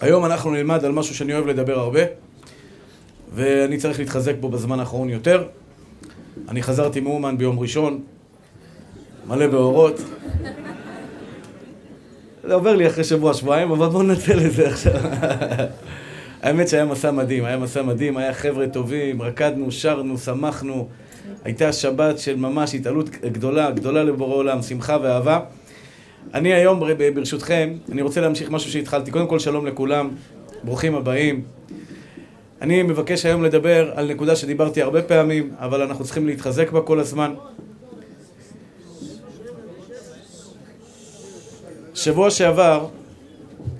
היום אנחנו נלמד על משהו שאני אוהב לדבר הרבה, ואני צריך להתחזק בו בזמן האחרון יותר. אני חזרתי מאומן ביום ראשון, מלא באורות. זה עובר לי אחרי שבוע, שבועיים, אבל בואו ננצל את זה עכשיו. האמת שהיה מסע מדהים, היה מסע מדהים, היה חבר'ה טובים, רקדנו, שרנו, שמחנו. הייתה שבת של ממש התעלות גדולה, גדולה לבורא עולם, שמחה ואהבה. אני היום, ברשותכם, אני רוצה להמשיך משהו שהתחלתי. קודם כל, שלום לכולם, ברוכים הבאים. אני מבקש היום לדבר על נקודה שדיברתי הרבה פעמים, אבל אנחנו צריכים להתחזק בה כל הזמן. שבוע שעבר,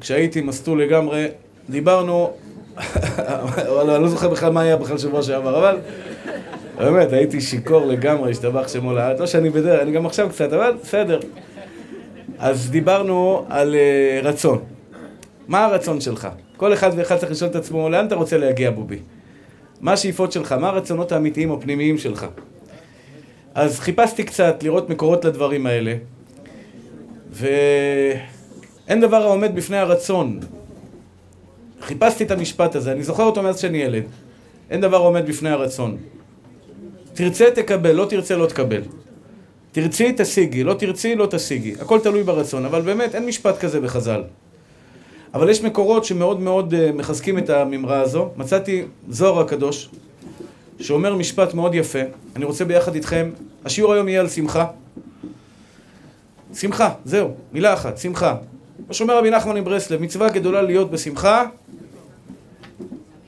כשהייתי מסטול לגמרי, דיברנו, אני לא זוכר בכלל מה היה בכלל שבוע שעבר, אבל באמת, הייתי שיכור לגמרי, השתבח שמו לעד. לא שאני בדרך, אני גם עכשיו קצת, אבל בסדר. אז דיברנו על uh, רצון. מה הרצון שלך? כל אחד ואחד צריך לשאול את עצמו, לאן אתה רוצה להגיע, בובי? מה השאיפות שלך? מה הרצונות האמיתיים או פנימיים שלך? אז חיפשתי קצת לראות מקורות לדברים האלה, ואין דבר העומד בפני הרצון. חיפשתי את המשפט הזה, אני זוכר אותו מאז שאני ילד. אין דבר עומד בפני הרצון. תרצה, תקבל, לא תרצה, לא תקבל. תרצי, תשיגי, לא תרצי, לא תשיגי. הכל תלוי ברצון, אבל באמת אין משפט כזה בחז"ל. אבל יש מקורות שמאוד מאוד uh, מחזקים את הממרה הזו. מצאתי זוהר הקדוש, שאומר משפט מאוד יפה. אני רוצה ביחד איתכם, השיעור היום יהיה על שמחה. שמחה, זהו, מילה אחת, שמחה. מה שאומר רבי נחמן מברסלב, מצווה גדולה להיות בשמחה.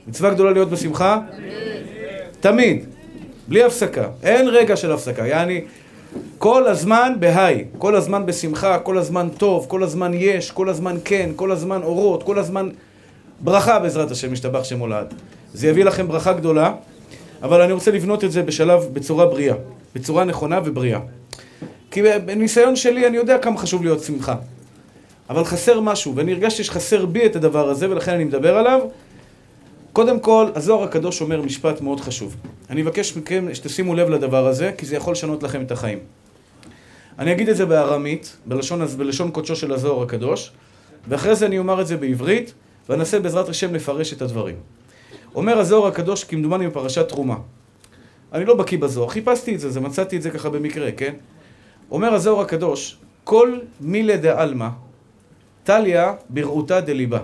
מצווה גדולה להיות בשמחה? תמיד. בלי הפסקה. אין רגע של הפסקה. יעני, כל הזמן בהיי, כל הזמן בשמחה, כל הזמן טוב, כל הזמן יש, כל הזמן כן, כל הזמן אורות, כל הזמן ברכה בעזרת השם, משתבח שם הולד. זה יביא לכם ברכה גדולה, אבל אני רוצה לבנות את זה בשלב, בצורה בריאה, בצורה נכונה ובריאה. כי בניסיון שלי אני יודע כמה חשוב להיות שמחה. אבל חסר משהו, ואני הרגשתי שחסר בי את הדבר הזה, ולכן אני מדבר עליו. קודם כל, הזוהר הקדוש אומר משפט מאוד חשוב. אני אבקש מכם שתשימו לב לדבר הזה, כי זה יכול לשנות לכם את החיים. אני אגיד את זה בארמית, בלשון, בלשון קודשו של הזוהר הקדוש, ואחרי זה אני אומר את זה בעברית, ואנסה בעזרת השם לפרש את הדברים. אומר הזוהר הקדוש, כמדומני בפרשת תרומה. אני לא בקיא בזוהר, חיפשתי את זה, זה מצאתי את זה ככה במקרה, כן? אומר הזוהר הקדוש, כל מילי דעלמא, טליה ברעותה דליבה.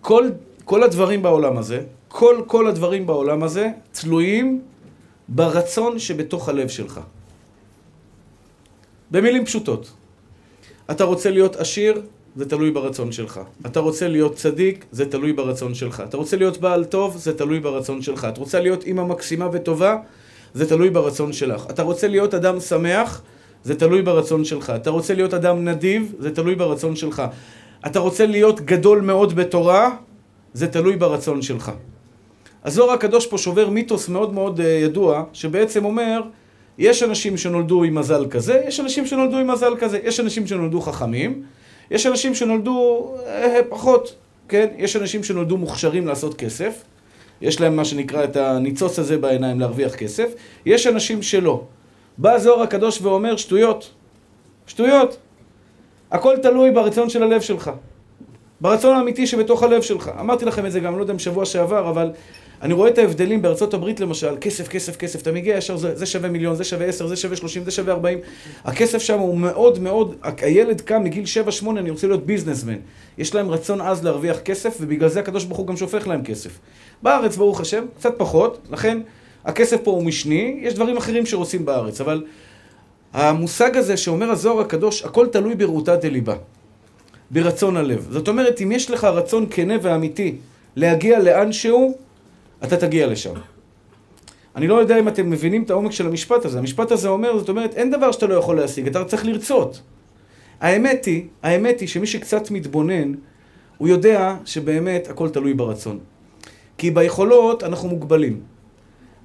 כל כל הדברים בעולם הזה, כל כל הדברים בעולם הזה, תלויים ברצון שבתוך הלב שלך. במילים פשוטות. אתה רוצה להיות עשיר, זה תלוי ברצון שלך. אתה רוצה להיות צדיק, זה תלוי ברצון שלך. אתה רוצה להיות בעל טוב, זה תלוי ברצון שלך. את רוצה להיות אימא מקסימה וטובה, זה תלוי ברצון שלך. אתה רוצה להיות אדם שמח, זה תלוי ברצון שלך. אתה רוצה להיות אדם נדיב, זה תלוי ברצון שלך. אתה רוצה להיות גדול מאוד בתורה, זה תלוי ברצון שלך. הזוהר הקדוש פה שובר מיתוס מאוד מאוד uh, ידוע, שבעצם אומר, יש אנשים שנולדו עם מזל כזה, יש אנשים שנולדו עם מזל כזה, יש אנשים שנולדו חכמים, יש אנשים שנולדו uh, פחות, כן? יש אנשים שנולדו מוכשרים לעשות כסף, יש להם מה שנקרא את הניצוץ הזה בעיניים להרוויח כסף, יש אנשים שלא. בא הזוהר הקדוש ואומר, שטויות, שטויות. הכל תלוי ברצון של הלב שלך. ברצון האמיתי שבתוך הלב שלך. אמרתי לכם את זה גם, לא יודע אם שבוע שעבר, אבל אני רואה את ההבדלים בארצות הברית למשל, כסף, כסף, כסף, אתה מגיע ישר, זה, זה שווה מיליון, זה שווה עשר, זה שווה שלושים, זה שווה ארבעים. הכסף שם הוא מאוד מאוד, הילד קם מגיל שבע, שמונה, אני רוצה להיות ביזנסמן. יש להם רצון עז להרוויח כסף, ובגלל זה הקדוש ברוך הוא גם שופך להם כסף. בארץ, ברוך השם, קצת פחות, לכן הכסף פה הוא משני, יש דברים אחרים שרוצים בארץ, אבל המושג הזה שאומר הזוהר הקדוש, הכל תלוי ברעותה דליבה. ברצון הלב. זאת אומרת, אם יש לך רצון כנה ואמיתי להגיע לאן שהוא, אתה תגיע לשם. אני לא יודע אם אתם מבינים את העומק של המשפט הזה. המשפט הזה אומר, זאת אומרת, אין דבר שאתה לא יכול להשיג, אתה צריך לרצות. האמת היא, האמת היא שמי שקצת מתבונן, הוא יודע שבאמת הכל תלוי ברצון. כי ביכולות אנחנו מוגבלים.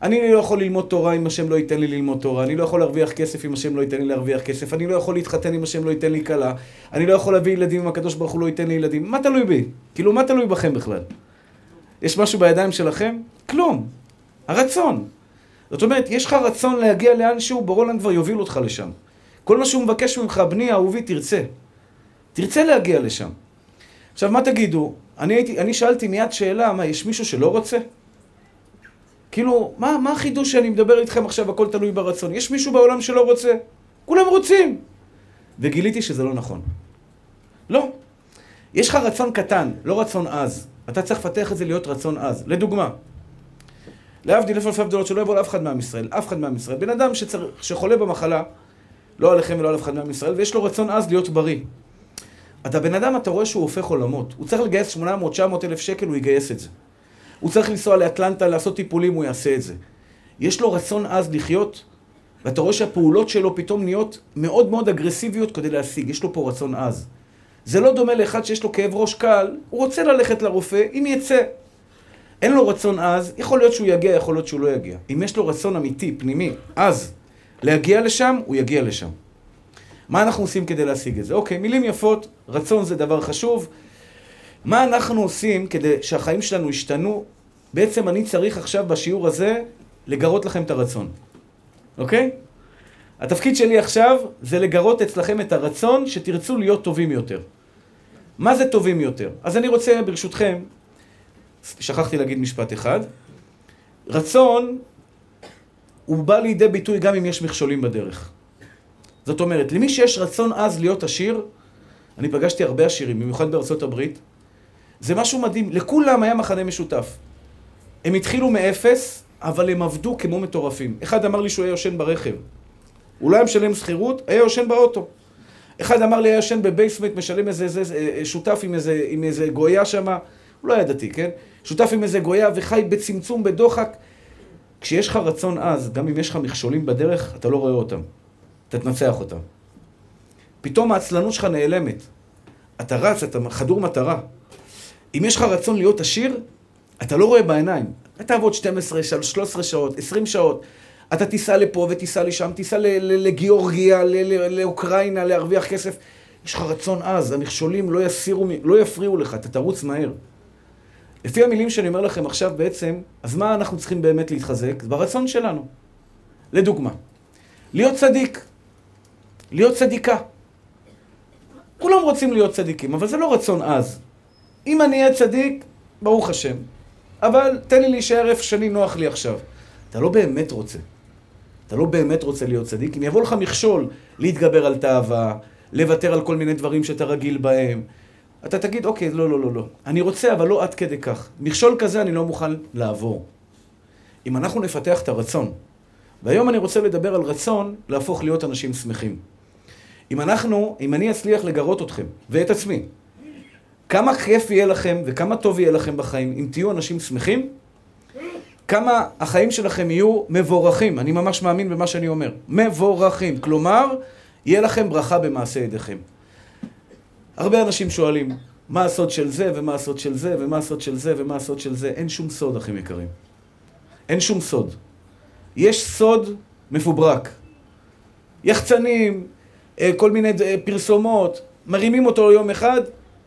אני לא יכול ללמוד תורה אם השם לא ייתן לי ללמוד תורה, אני לא יכול להרוויח כסף אם השם לא ייתן לי להרוויח כסף, אני לא יכול להתחתן אם השם לא ייתן לי כלה, אני לא יכול להביא ילדים אם הקדוש ברוך הוא לא ייתן לי ילדים. מה תלוי בי? כאילו, מה תלוי בכם בכלל? יש משהו בידיים שלכם? כלום. הרצון. זאת אומרת, יש לך רצון להגיע לאנשהו, ברולנד כבר יוביל אותך לשם. כל מה שהוא מבקש ממך, בני אהובי, תרצה. תרצה להגיע לשם. עכשיו, מה תגידו? אני, הייתי, אני שאלתי מיד שאלה, מה, יש מישהו שלא רוצה? כאילו, מה, מה החידוש שאני מדבר איתכם עכשיו, הכל תלוי ברצון? יש מישהו בעולם שלא רוצה? כולם רוצים. וגיליתי שזה לא נכון. לא. יש לך רצון קטן, לא רצון עז. אתה צריך לפתח את זה להיות רצון עז. לדוגמה, להבדיל אלף אלפי הבדלות שלא יבוא לאף אחד מעם ישראל, אף אחד מעם ישראל. בן אדם שצר... שחולה במחלה, לא עליכם ולא על אף אחד מעם ישראל, ויש לו רצון עז להיות בריא. אתה בן אדם, אתה רואה שהוא הופך עולמות. הוא צריך לגייס 800-900 אלף שקל, הוא יגייס את זה. הוא צריך לנסוע לאטלנטה לעשות טיפולים, הוא יעשה את זה. יש לו רצון עז לחיות, ואתה רואה שהפעולות שלו פתאום נהיות מאוד מאוד אגרסיביות כדי להשיג. יש לו פה רצון עז. זה לא דומה לאחד שיש לו כאב ראש קל, הוא רוצה ללכת לרופא, אם יצא. אין לו רצון עז, יכול להיות שהוא יגיע, יכול להיות שהוא לא יגיע. אם יש לו רצון אמיתי, פנימי, עז, להגיע לשם, הוא יגיע לשם. מה אנחנו עושים כדי להשיג את זה? אוקיי, מילים יפות, רצון זה דבר חשוב. מה אנחנו עושים כדי שהחיים שלנו ישתנו? בעצם אני צריך עכשיו בשיעור הזה לגרות לכם את הרצון, אוקיי? התפקיד שלי עכשיו זה לגרות אצלכם את הרצון שתרצו להיות טובים יותר. מה זה טובים יותר? אז אני רוצה, ברשותכם, שכחתי להגיד משפט אחד. רצון, הוא בא לידי ביטוי גם אם יש מכשולים בדרך. זאת אומרת, למי שיש רצון עז להיות עשיר, אני פגשתי הרבה עשירים, במיוחד בארצות הברית, זה משהו מדהים, לכולם היה מחנה משותף. הם התחילו מאפס, אבל הם עבדו כמו מטורפים. אחד אמר לי שהוא היה יושן ברכב. הוא לא היה משלם שכירות, היה יושן באוטו. אחד אמר לי, היה יושן בבייסמנט, משלם איזה, איזה, איזה שותף עם איזה, עם איזה גויה שם, הוא לא היה דתי, כן? שותף עם איזה גויה וחי בצמצום, בדוחק. כשיש לך רצון עז, גם אם יש לך מכשולים בדרך, אתה לא רואה אותם. אתה תנצח אותם. פתאום העצלנות שלך נעלמת. אתה רץ, אתה חדור מטרה. אם יש לך רצון להיות עשיר, אתה לא רואה בעיניים. אתה תעבוד 12, 13 שעות, 20 שעות. אתה תיסע לפה ותיסע לשם, תיסע לגיאורגיה, לאוקראינה, להרוויח כסף. יש לך רצון עז, המכשולים לא, יסירו, לא יפריעו לך, אתה תרוץ מהר. לפי המילים שאני אומר לכם עכשיו בעצם, אז מה אנחנו צריכים באמת להתחזק? ברצון שלנו. לדוגמה, להיות צדיק, להיות צדיקה. כולם רוצים להיות צדיקים, אבל זה לא רצון עז. אם אני אהיה צדיק, ברוך השם. אבל תן לי להישאר איפה שאני נוח לי עכשיו. אתה לא באמת רוצה. אתה לא באמת רוצה להיות צדיק. אם יבוא לך מכשול להתגבר על תאווה, לוותר על כל מיני דברים שאתה רגיל בהם, אתה תגיד, אוקיי, לא, לא, לא, לא. אני רוצה, אבל לא עד כדי כך. מכשול כזה אני לא מוכן לעבור. אם אנחנו נפתח את הרצון, והיום אני רוצה לדבר על רצון להפוך להיות אנשים שמחים. אם אנחנו, אם אני אצליח לגרות אתכם, ואת עצמי, כמה כיף יהיה לכם וכמה טוב יהיה לכם בחיים אם תהיו אנשים שמחים, כמה החיים שלכם יהיו מבורכים. אני ממש מאמין במה שאני אומר. מבורכים. כלומר, יהיה לכם ברכה במעשה ידיכם. הרבה אנשים שואלים, מה הסוד של זה, ומה הסוד של זה, ומה הסוד של זה, ומה הסוד של זה. אין שום סוד, אחים יקרים. אין שום סוד. יש סוד מפוברק. יחצנים, אה, כל מיני אה, פרסומות, מרימים אותו יום אחד,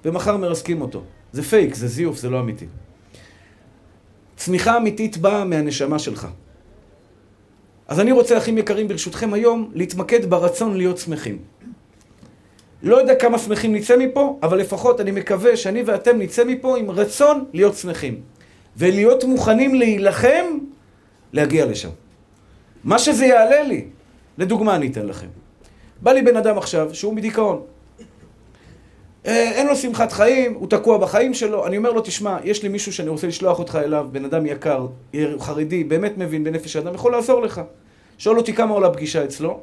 ומחר מרסקים אותו. זה פייק, זה זיוף, זה לא אמיתי. צמיחה אמיתית באה מהנשמה שלך. אז אני רוצה, אחים יקרים, ברשותכם היום, להתמקד ברצון להיות שמחים. לא יודע כמה שמחים נצא מפה, אבל לפחות אני מקווה שאני ואתם נצא מפה עם רצון להיות שמחים. ולהיות מוכנים להילחם, להגיע לשם. מה שזה יעלה לי, לדוגמה אני אתן לכם. בא לי בן אדם עכשיו שהוא מדיכאון. אה, אין לו שמחת חיים, הוא תקוע בחיים שלו. אני אומר לו, תשמע, יש לי מישהו שאני רוצה לשלוח אותך אליו, בן אדם יקר, חרדי, באמת מבין בנפש האדם, יכול לעזור לך. שואל אותי כמה עולה פגישה אצלו.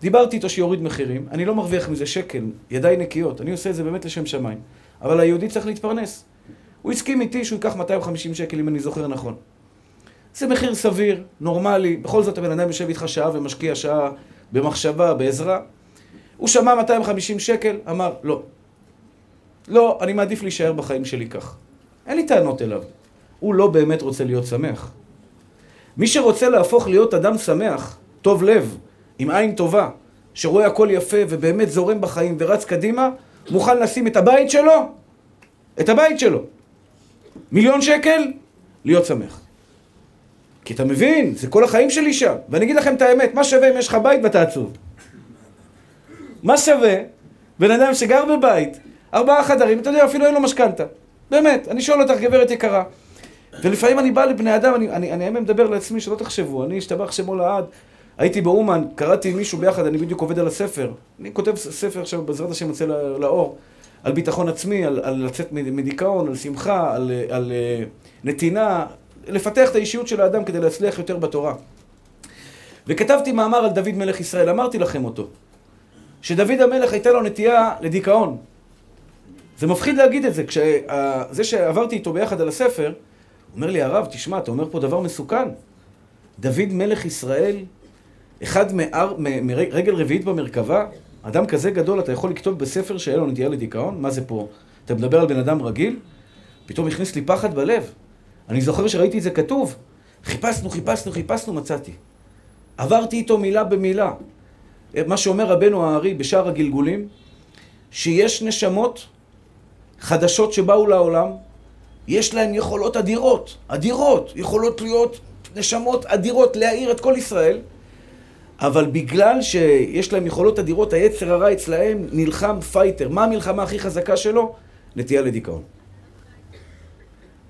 דיברתי איתו שיוריד מחירים, אני לא מרוויח מזה שקל, ידיי נקיות, אני עושה את זה באמת לשם שמיים. אבל היהודי צריך להתפרנס. הוא הסכים איתי שהוא ייקח 250 שקל, אם אני זוכר נכון. זה מחיר סביר, נורמלי, בכל זאת הבן אדם יושב איתך שעה ומשקיע שעה במחשבה, בעזרה. הוא שמע 250 שקל, אמר, לא. לא, אני מעדיף להישאר בחיים שלי כך. אין לי טענות אליו. הוא לא באמת רוצה להיות שמח. מי שרוצה להפוך להיות אדם שמח, טוב לב, עם עין טובה, שרואה הכל יפה ובאמת זורם בחיים ורץ קדימה, מוכן לשים את הבית שלו, את הבית שלו, מיליון שקל, להיות שמח. כי אתה מבין, זה כל החיים שלי שם. ואני אגיד לכם את האמת, מה שווה אם יש לך בית ואתה עצוב? מה שווה בן אדם שגר בבית, ארבעה חדרים, אתה יודע, אפילו אין לו משכנתה. באמת, אני שואל אותך, גברת יקרה. ולפעמים אני בא לבני אדם, אני, אני, אני אני מדבר לעצמי, שלא תחשבו, אני אשתבח שמו לעד. הייתי באומן, קראתי עם מישהו ביחד, אני בדיוק עובד על הספר. אני כותב ספר עכשיו, בעזרת השם יוצא לאור, על ביטחון עצמי, על, על לצאת מדיכאון, על שמחה, על, על, על אה, נתינה, לפתח את האישיות של האדם כדי להצליח יותר בתורה. וכתבתי מאמר על דוד מלך ישראל, אמרתי לכם אותו. שדוד המלך הייתה לו נטייה לדיכאון. זה מפחיד להגיד את זה. זה שעברתי איתו ביחד על הספר, אומר לי הרב, תשמע, אתה אומר פה דבר מסוכן. דוד מלך ישראל, אחד מאר, מרגל רביעית במרכבה, אדם כזה גדול, אתה יכול לכתוב בספר שהיה לו נטייה לדיכאון? מה זה פה? אתה מדבר על בן אדם רגיל? פתאום הכניס לי פחד בלב. אני זוכר שראיתי את זה כתוב. חיפשנו, חיפשנו, חיפשנו, מצאתי. עברתי איתו מילה במילה. מה שאומר רבנו הארי בשער הגלגולים, שיש נשמות חדשות שבאו לעולם, יש להן יכולות אדירות, אדירות, יכולות להיות נשמות אדירות, להאיר את כל ישראל, אבל בגלל שיש להם יכולות אדירות, היצר הרע אצלהם נלחם fighter. מה המלחמה הכי חזקה שלו? נטייה לדיכאון.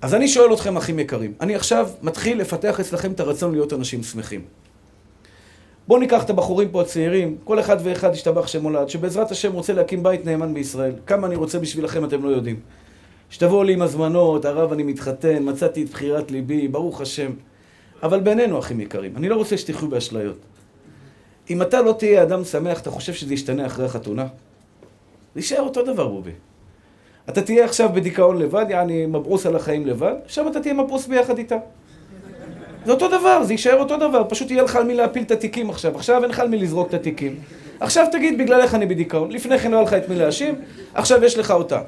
אז אני שואל אתכם, אחים יקרים, אני עכשיו מתחיל לפתח אצלכם את הרצון להיות אנשים שמחים. בואו ניקח את הבחורים פה הצעירים, כל אחד ואחד ישתבח שם הולד, שבעזרת השם רוצה להקים בית נאמן בישראל. כמה אני רוצה בשבילכם אתם לא יודעים. שתבואו לי עם הזמנות, הרב אני מתחתן, מצאתי את בחירת ליבי, ברוך השם. אבל בינינו, אחים יקרים, אני לא רוצה שתחיו באשליות. אם אתה לא תהיה אדם שמח, אתה חושב שזה ישתנה אחרי החתונה? זה יישאר אותו דבר, בובי. אתה תהיה עכשיו בדיכאון לבד, יעני מברוס על החיים לבד, עכשיו אתה תהיה מברוס ביחד איתה. זה אותו דבר, זה יישאר אותו דבר, פשוט יהיה לך על מי להפיל את התיקים עכשיו. עכשיו אין לך על מי לזרוק את התיקים. עכשיו תגיד, בגלל איך אני בדיכאון. לפני כן לא היה לך את מי להאשים, עכשיו יש לך אותה.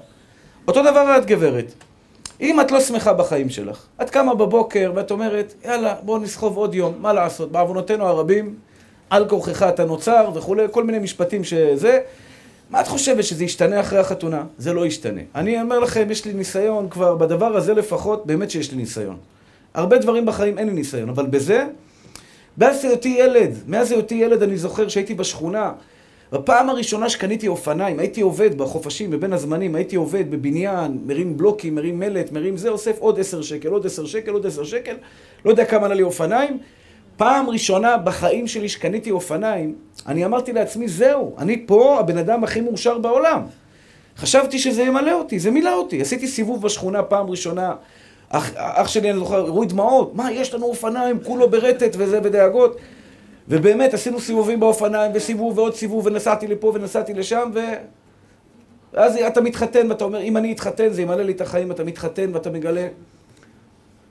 אותו דבר את גברת. אם את לא שמחה בחיים שלך, את קמה בבוקר ואת אומרת, יאללה, בוא נסחוב עוד יום, מה לעשות? בעוונותינו הרבים, על כורכך אתה נוצר וכולי, כל מיני משפטים שזה. מה את חושבת, שזה ישתנה אחרי החתונה? זה לא ישתנה. אני אומר לכם, יש לי ניסיון כבר, בדבר הזה לפחות, באמת שיש לי ניסיון. הרבה דברים בחיים אין לי ניסיון, אבל בזה, מאז היותי ילד, מאז היותי ילד אני זוכר שהייתי בשכונה, בפעם הראשונה שקניתי אופניים, הייתי עובד בחופשים, בבין הזמנים, הייתי עובד בבניין, מרים בלוקים, מרים מלט, מרים זה, אוסף עוד עשר שקל, עוד עשר שקל, עוד עשר שקל, לא יודע כמה עלה לי אופניים. פעם ראשונה בחיים שלי שקניתי אופניים, אני אמרתי לעצמי, זהו, אני פה הבן אדם הכי מאושר בעולם. חשבתי שזה ימלא אותי, זה מילא אותי. עשיתי סיבוב בשכונה פעם ראשונה, אח, אח שלי, אני זוכר, הראו דמעות, מה, יש לנו אופניים, כולו ברטט וזה ודאגות. ובאמת, עשינו סיבובים באופניים, וסיבוב ועוד סיבוב, ונסעתי לפה ונסעתי לשם, ו... ואז אתה מתחתן, ואתה אומר, אם אני אתחתן, זה ימלא לי את החיים, אתה מתחתן ואתה מגלה.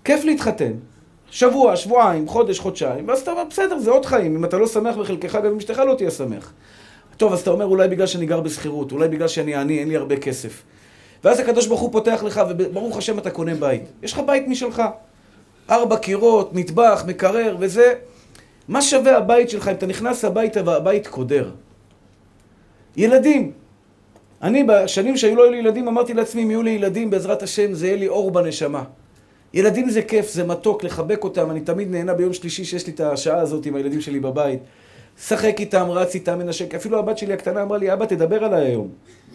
כיף להתחתן. שבוע, שבועיים, חודש, חודשיים, ואז אתה אומר, בסדר, זה עוד חיים. אם אתה לא שמח בחלקך, גם אם אשתך לא תהיה שמח. טוב, אז אתה אומר, אולי בגלל שאני גר בשכירות, אולי בגלל שאני עני, אין לי הרבה כסף. ואז הקדוש ברוך הוא פותח לך, וברוך השם אתה קונה בית. יש לך בית משלך. ארבע קירות, מטבח, מקרר וזה. מה שווה הבית שלך אם אתה נכנס הביתה והבית קודר? ילדים. אני, בשנים שהיו לו ילדים, אמרתי לעצמי, אם יהיו לי ילדים, בעזרת השם, זה יהיה לי אור בנשמה. ילדים זה כיף, זה מתוק, לחבק אותם. אני תמיד נהנה ביום שלישי שיש לי את השעה הזאת עם הילדים שלי בבית. שחק איתם, רץ איתם, מנשק. אפילו הבת שלי הקטנה אמרה לי, אבא, תדבר עליי היום.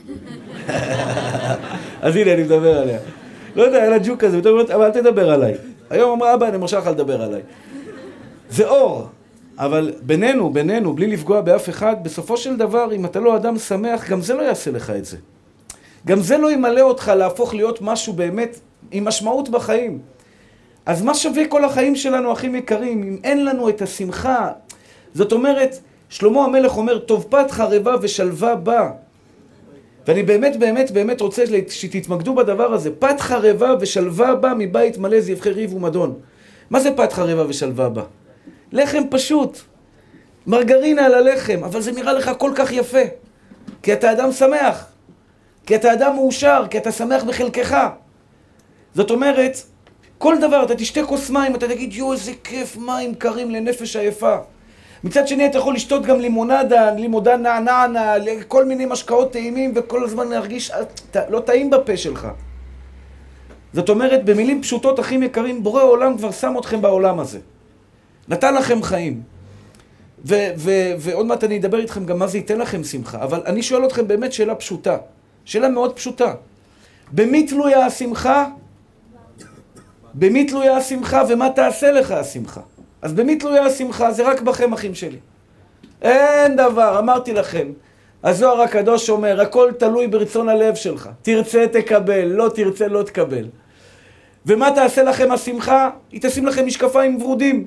אז הנה, אני מדבר עליה. לא יודע, היה לה ג'וק כזה, אבל אל תדבר עליי. היום אמרה, אבא, אני מרשה לך לדבר עליי. זה אור. אבל בינינו, בינינו, בלי לפגוע באף אחד, בסופו של דבר, אם אתה לא אדם שמח, גם זה לא יעשה לך את זה. גם זה לא ימלא אותך להפוך להיות משהו באמת עם משמעות בחיים. אז מה שווה כל החיים שלנו, אחים יקרים, אם אין לנו את השמחה? זאת אומרת, שלמה המלך אומר, טוב פת חרבה ושלווה בה. ואני באמת, באמת, באמת רוצה שתתמקדו בדבר הזה. פת חרבה ושלווה בה מבית מלא זבחי ריב ומדון. מה זה פת חרבה ושלווה בה? לחם פשוט. מרגרינה על הלחם, אבל זה נראה לך כל כך יפה. כי אתה אדם שמח. כי אתה אדם מאושר, כי אתה שמח בחלקך. זאת אומרת, כל דבר, אתה תשתה כוס מים, אתה תגיד, יואו, איזה כיף, מים קרים לנפש עייפה. מצד שני, אתה יכול לשתות גם לימונדה, לימודה נענענה, כל מיני משקאות טעימים, וכל הזמן להרגיש לא טעים בפה שלך. זאת אומרת, במילים פשוטות, אחים יקרים, בורא העולם כבר שם אתכם בעולם הזה. נתן לכם חיים. ו- ו- ועוד מעט אני אדבר איתכם גם מה זה ייתן לכם שמחה. אבל אני שואל אתכם באמת שאלה פשוטה. שאלה מאוד פשוטה. במי תלויה השמחה? במי תלויה השמחה ומה תעשה לך השמחה? אז במי תלויה השמחה? זה רק בכם, אחים שלי. אין דבר, אמרתי לכם. הזוהר הקדוש אומר, הכל תלוי ברצון הלב שלך. תרצה, תקבל, לא תרצה, לא תקבל. ומה תעשה לכם השמחה? היא תשים לכם משקפיים ורודים.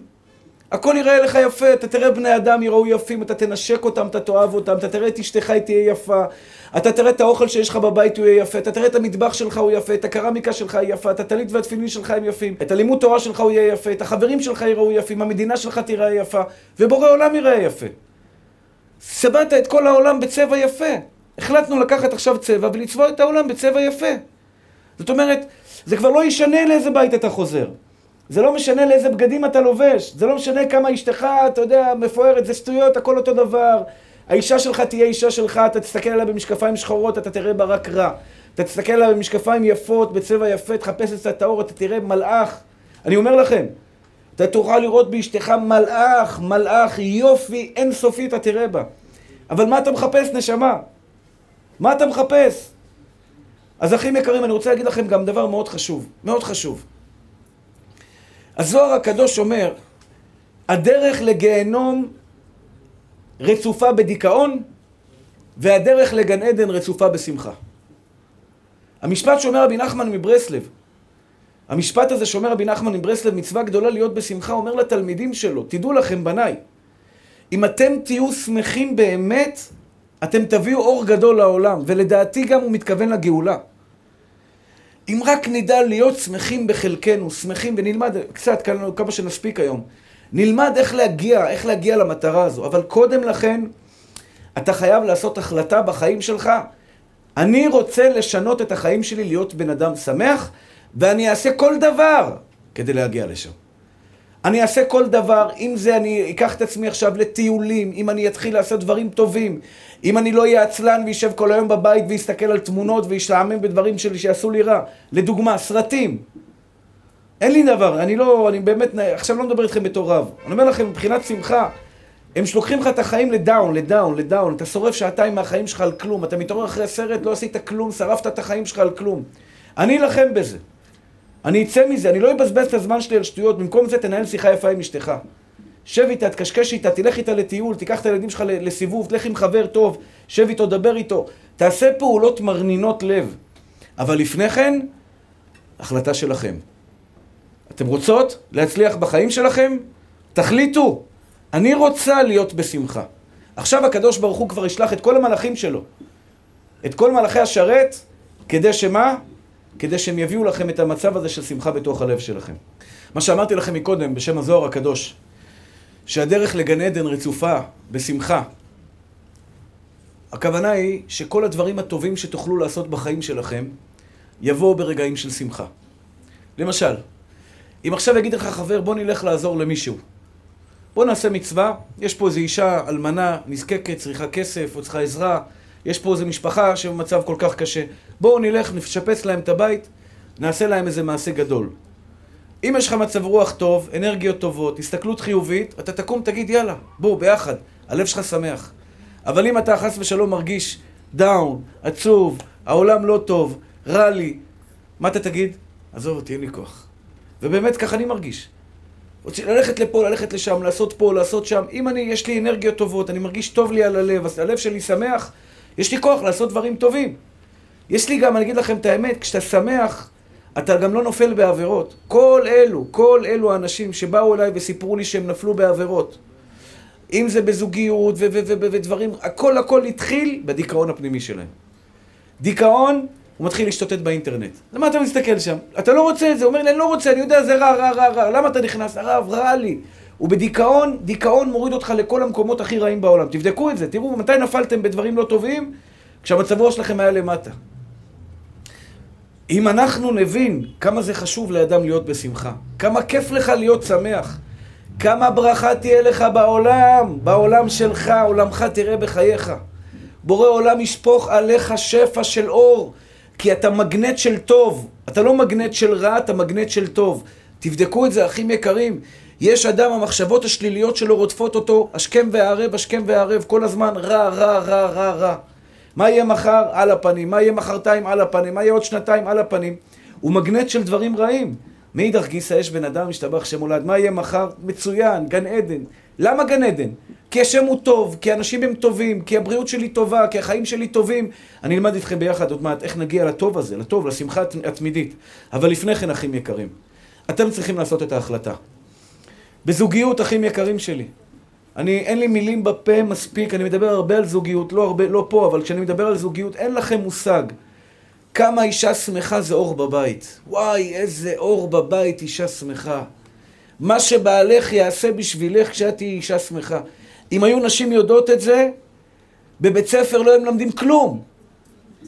הכל יראה לך יפה, אתה תראה בני אדם יראו יפים, אתה תנשק אותם, אתה תאהב אותם, אתה תראה את אשתך, היא תהיה יפה, אתה תראה את האוכל שיש לך בבית, הוא יהיה יפה, אתה תראה את המטבח שלך, הוא יפה, את הקרמיקה שלך היא יפה, את הטלית והתפילין שלך הם יפים, את הלימוד תורה שלך הוא יהיה יפה, את החברים שלך יראו יפים, המדינה שלך תיראה יפה, ובורא עולם יראה יפה. צבעת את כל העולם בצבע יפה. החלטנו לקחת עכשיו צבע ולצבוע את העולם בצבע יפה. זאת אומרת, זה כבר לא ישנה לאיזה בית אתה חוזר. זה לא משנה לאיזה בגדים אתה לובש, זה לא משנה כמה אשתך, אתה יודע, מפוארת, זה שטויות, הכל אותו דבר. האישה שלך תהיה אישה שלך, אתה תסתכל עליה במשקפיים שחורות, אתה תראה בה רק רע. אתה תסתכל עליה במשקפיים יפות, בצבע יפה, תחפש את האור, אתה תראה מלאך. אני אומר לכם, אתה תוכל לראות באשתך מלאך, מלאך, יופי אינסופי אתה תראה בה. אבל מה אתה מחפש, נשמה? מה אתה מחפש? אז אחים יקרים, אני רוצה להגיד לכם גם דבר מאוד חשוב, מאוד חשוב. הזוהר הקדוש אומר, הדרך לגיהנום רצופה בדיכאון, והדרך לגן עדן רצופה בשמחה. המשפט שאומר רבי נחמן מברסלב, המשפט הזה שאומר רבי נחמן מברסלב, מצווה גדולה להיות בשמחה, אומר לתלמידים שלו, תדעו לכם בניי, אם אתם תהיו שמחים באמת, אתם תביאו אור גדול לעולם, ולדעתי גם הוא מתכוון לגאולה. אם רק נדע להיות שמחים בחלקנו, שמחים, ונלמד קצת, כמה שנספיק היום, נלמד איך להגיע, איך להגיע למטרה הזו, אבל קודם לכן, אתה חייב לעשות החלטה בחיים שלך. אני רוצה לשנות את החיים שלי, להיות בן אדם שמח, ואני אעשה כל דבר כדי להגיע לשם. אני אעשה כל דבר, אם זה אני אקח את עצמי עכשיו לטיולים, אם אני אתחיל לעשות דברים טובים, אם אני לא אהיה עצלן וישב כל היום בבית ויסתכל על תמונות וישתעמם בדברים שלי שיעשו לי רע. לדוגמה, סרטים. אין לי דבר, אני לא, אני באמת, עכשיו לא מדבר איתכם בתור רב. אני אומר לכם, מבחינת שמחה, הם שלוקחים לך את החיים לדאון, לדאון, לדאון. אתה שורף שעתיים מהחיים שלך על כלום. אתה מתעורר אחרי סרט, לא עשית כלום, שרפת את החיים שלך על כלום. אני אלחם בזה. אני אצא מזה, אני לא אבזבז את הזמן שלי על שטויות, במקום זה תנהל שיחה יפה עם אשתך. שב איתה, תקשקש איתה, תלך איתה לטיול, תיקח את הילדים שלך לסיבוב, תלך עם חבר טוב, שב איתו, דבר איתו. תעשה פעולות מרנינות לב. אבל לפני כן, החלטה שלכם. אתם רוצות להצליח בחיים שלכם? תחליטו. אני רוצה להיות בשמחה. עכשיו הקדוש ברוך הוא כבר ישלח את כל המלאכים שלו, את כל מלאכי השרת, כדי שמה? כדי שהם יביאו לכם את המצב הזה של שמחה בתוך הלב שלכם. מה שאמרתי לכם מקודם, בשם הזוהר הקדוש, שהדרך לגן עדן רצופה בשמחה. הכוונה היא שכל הדברים הטובים שתוכלו לעשות בחיים שלכם, יבואו ברגעים של שמחה. למשל, אם עכשיו יגיד לך חבר, בוא נלך לעזור למישהו. בוא נעשה מצווה, יש פה איזו אישה אלמנה, נזקקת, צריכה כסף או צריכה עזרה, יש פה איזו משפחה שבמצב כל כך קשה. בואו נלך, נשפץ להם את הבית, נעשה להם איזה מעשה גדול. אם יש לך מצב רוח טוב, אנרגיות טובות, הסתכלות חיובית, אתה תקום, תגיד יאללה, בואו, ביחד, הלב שלך שמח. אבל אם אתה חס ושלום מרגיש דאון, עצוב, העולם לא טוב, רע לי, מה אתה תגיד? עזוב אותי, אין לי כוח. ובאמת ככה אני מרגיש. ללכת לפה, ללכת לשם, לעשות פה, לעשות שם. אם אני, יש לי אנרגיות טובות, אני מרגיש טוב לי על הלב, הלב שלי שמח, יש לי כוח לעשות דברים טובים. יש לי גם, אני אגיד לכם את האמת, כשאתה שמח, אתה גם לא נופל בעבירות. כל אלו, כל אלו האנשים שבאו אליי וסיפרו לי שהם נפלו בעבירות. אם זה בזוגיות ודברים, הכל הכל התחיל בדיכאון הפנימי שלהם. דיכאון, הוא מתחיל להשתותט באינטרנט. למה אתה מסתכל שם? אתה לא רוצה את זה, הוא אומר לי, אני לא רוצה, אני יודע, זה רע, רע, רע, רע. למה אתה נכנס? הרב, רע לי. ובדיכאון, דיכאון מוריד אותך לכל המקומות הכי רעים בעולם. תבדקו את זה, תראו מתי נפלתם בדברים לא טובים, כשהמצב שלכם היה למטה. אם אנחנו נבין כמה זה חשוב לאדם להיות בשמחה, כמה כיף לך להיות שמח, כמה ברכה תהיה לך בעולם, בעולם שלך, עולמך תראה בחייך. בורא עולם ישפוך עליך שפע של אור, כי אתה מגנט של טוב. אתה לא מגנט של רע, אתה מגנט של טוב. תבדקו את זה, אחים יקרים. יש אדם, המחשבות השליליות שלו רודפות אותו, השכם והערב, השכם והערב, כל הזמן רע, רע, רע, רע, רע. מה יהיה מחר? על הפנים. מה יהיה מחרתיים? על הפנים. מה יהיה עוד שנתיים? על הפנים. הוא מגנט של דברים רעים. מאידך גיסא יש בן אדם משתבח שמולד. מה יהיה מחר? מצוין, גן עדן. למה גן עדן? כי השם הוא טוב, כי האנשים הם טובים, כי הבריאות שלי טובה, כי החיים שלי טובים. אני אלמד איתכם ביחד עוד מעט איך נגיע לטוב הזה, לטוב, לשמחה התמידית. אבל לפני כן, אחים יקרים, אתם צריכים לעשות את ההחלטה. בזוגיות, אחים יקרים שלי, אני, אין לי מילים בפה מספיק, אני מדבר הרבה על זוגיות, לא הרבה, לא פה, אבל כשאני מדבר על זוגיות, אין לכם מושג כמה אישה שמחה זה אור בבית. וואי, איזה אור בבית, אישה שמחה. מה שבעלך יעשה בשבילך כשאת תהיי אישה שמחה. אם היו נשים יודעות את זה, בבית ספר לא הם מלמדים כלום.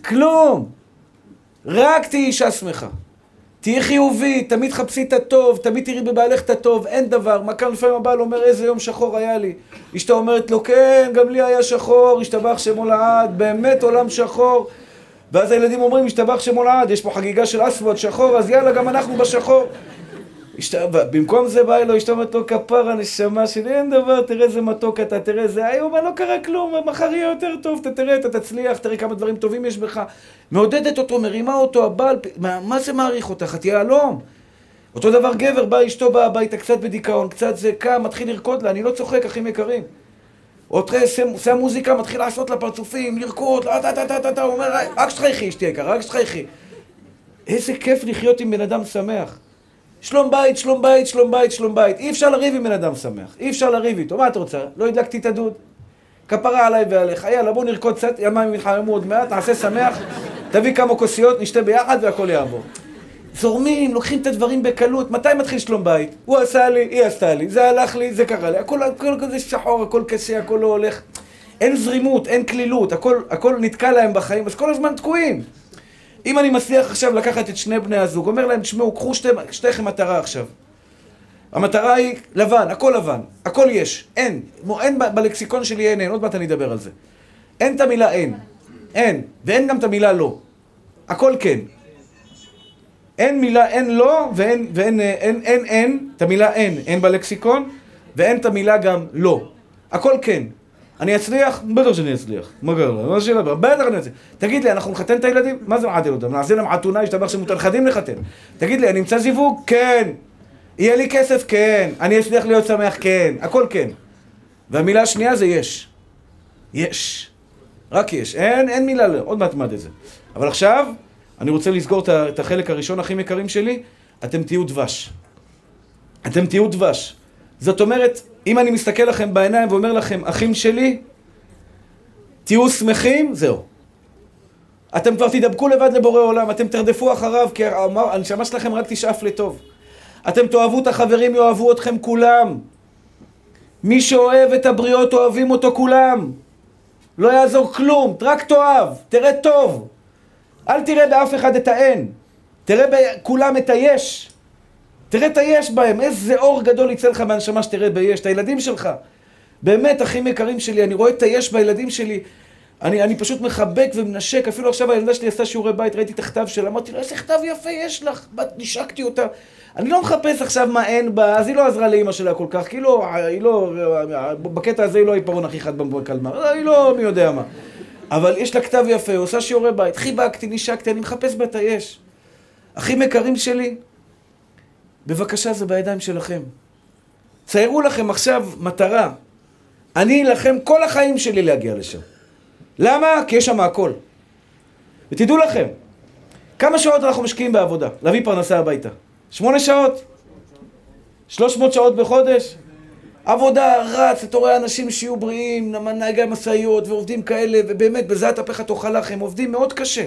כלום. רק תהיי אישה שמחה. תהיי חיובית, תמיד חפשי את הטוב, תמיד תראי בבעלך את הטוב, אין דבר. מה כאן לפעמים הבעל אומר, איזה יום שחור היה לי. אשתו אומרת לו, כן, גם לי היה שחור, השתבח שמו לעד, באמת עולם שחור. ואז הילדים אומרים, השתבח שמו לעד, יש פה חגיגה של אסווד שחור, אז יאללה, גם אנחנו בשחור. במקום זה בא אלו, אשתו אומרת לו, כפרה נשמה שלי, אין דבר, תראה איזה מתוק אתה, תראה איזה, היום לא קרה כלום, מחר יהיה יותר טוב, אתה תראה, אתה תצליח, תראה כמה דברים טובים יש בך. מעודדת אותו, מרימה אותו, הבעל, מה, מה זה מעריך אותך? את יהלום. אותו דבר גבר, בא אשתו באה הביתה קצת בדיכאון, קצת זה קם, מתחיל לרקוד לה, אני לא צוחק, אחים יקרים. תראה, עושה מוזיקה, מתחיל לעשות לה פרצופים, לרקוד, הוא אומר, רק שתחייכי, אשתי יקרה, רק שתחייכי. איזה כיף לחיות עם בן אדם שמח. שלום בית, שלום בית, שלום בית, שלום בית. אי אפשר לריב עם בן אדם שמח. אי אפשר לריב איתו. מה את רוצה? לא הדלקתי את הדוד. כפרה עליי ועליך. יאללה, בוא נרקוד קצת, ימיים יתחממו עוד מעט, נעשה שמח, תביא כמה כוסיות, נשתה ביחד והכל יעבור. זורמים, לוקחים את הדברים בקלות. מתי מתחיל שלום בית? הוא עשה לי, היא עשתה לי, זה הלך לי, זה קרה לי. הכל, הכל כזה שחור, הכל קשה, הכל לא הולך. אין זרימות, אין כלילות, הכל, הכל נתקע להם בחיים, אז כל הזמן תקועים. אם אני מצליח עכשיו לקחת את שני בני הזוג, אומר להם, תשמעו, קחו שתי, שתיכם מטרה עכשיו. המטרה היא לבן, הכל לבן, הכל יש, אין. אין בלקסיקון שלי אין, אין, עוד מעט אני אדבר על זה. אין את המילה אין, אין, ואין גם את המילה לא. הכל כן. אין מילה אין לא, ואין, ואין, אין, אין, אין, אין, את המילה אין, אין בלקסיקון, ואין את המילה גם לא. הכל כן. אני אצליח? בטח שאני אצליח. מה קרה? מה השאלה? בטח אני אצליח. תגיד לי, אנחנו נחתן את הילדים? מה זה מעדל אותם? נעשה להם חתונה, ישתבח שמותר נכדים לחתן. תגיד לי, אני אמצא זיווג? כן. יהיה לי כסף? כן. אני אצליח להיות שמח? כן. הכל כן. והמילה השנייה זה יש. יש. רק יש. אין, אין מילה, לא. עוד מעט תמד את זה. אבל עכשיו, אני רוצה לסגור את החלק הראשון, אחים יקרים שלי, אתם תהיו דבש. אתם תהיו דבש. זאת אומרת, אם אני מסתכל לכם בעיניים ואומר לכם, אחים שלי, תהיו שמחים, זהו. אתם כבר תדבקו לבד לבורא עולם, אתם תרדפו אחריו, כי הנשמה שלכם רק תשאף לטוב. אתם תאהבו את החברים, יאהבו אתכם כולם. מי שאוהב את הבריות, אוהבים אותו כולם. לא יעזור כלום, רק תאהב, תראה טוב. אל תראה באף אחד את האין, תראה בכולם את היש. תראה את היש בהם, איזה אור גדול יצא לך מהנשמה שתראה ביש, את הילדים שלך. באמת, אחים יקרים שלי, אני רואה את היש בילדים שלי. אני, אני פשוט מחבק ומנשק, אפילו עכשיו הילדה שלי עשתה שיעורי בית, ראיתי את הכתב שלה, אמרתי לה, איזה כתב יפה יש לך, נשקתי אותה. אני לא מחפש עכשיו מה אין בה, אז היא לא עזרה לאימא שלה כל כך, כי היא לא, בקטע הזה היא לא העיפרון הכי חד בקלמר, היא לא מי יודע מה. אבל יש לה כתב יפה, עושה שיעורי בית, חיבקתי, נשקתי, אני מחפש בה את היש. אחים יקרים שלי, בבקשה, זה בידיים שלכם. ציירו לכם עכשיו מטרה. אני אלחם כל החיים שלי להגיע לשם. למה? כי יש שם הכל. ותדעו לכם, כמה שעות אנחנו משקיעים בעבודה? להביא פרנסה הביתה. שמונה שעות? שלוש מאות שעות בחודש? עבודה רץ, אתה רואה אנשים שיהיו בריאים, נהגי משאיות ועובדים כאלה, ובאמת, בזעת אפיך תאכל לחם, עובדים מאוד קשה.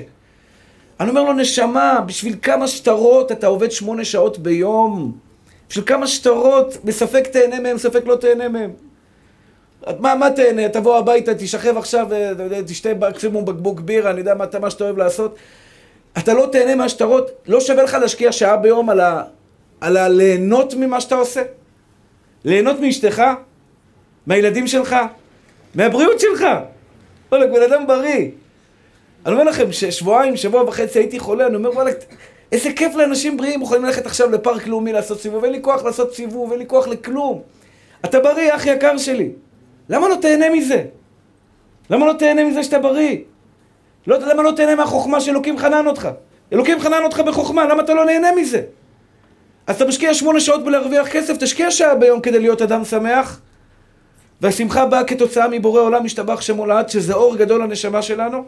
אני אומר לו, נשמה, בשביל כמה שטרות אתה עובד שמונה שעות ביום? בשביל כמה שטרות, בספק תהנה מהם, ספק לא תהנה מהם. מה, מה תהנה? תבוא הביתה, תשכב עכשיו, תשתה מקסימום בקבוק בירה, אני יודע מה, מה שאתה אוהב לעשות. אתה לא תהנה מהשטרות, לא שווה לך להשקיע שעה ביום על ה... על ה... ליהנות ממה שאתה עושה? ליהנות מאשתך? מהילדים שלך? מהבריאות שלך? וואלכ, בן אדם בריא. אני אומר לכם, ששבועיים, שבוע וחצי הייתי חולה, אני אומר, וואלה, איזה כיף לאנשים בריאים, יכולים ללכת עכשיו לפארק לאומי לעשות סיבוב, אין לי כוח לעשות סיבוב, אין לי כוח לכלום. אתה בריא, אח יקר שלי. למה לא תהנה מזה? למה לא תהנה מזה שאתה בריא? לא, למה לא תהנה מהחוכמה שאלוקים חנן אותך? אלוקים חנן אותך בחוכמה, למה אתה לא נהנה מזה? אז אתה משקיע שמונה שעות בלהרוויח כסף, תשקיע שעה ביום כדי להיות אדם שמח. והשמחה באה כתוצאה מבורא עולם משתבח שמולד, שזה אור גדול לנשמה שלנו.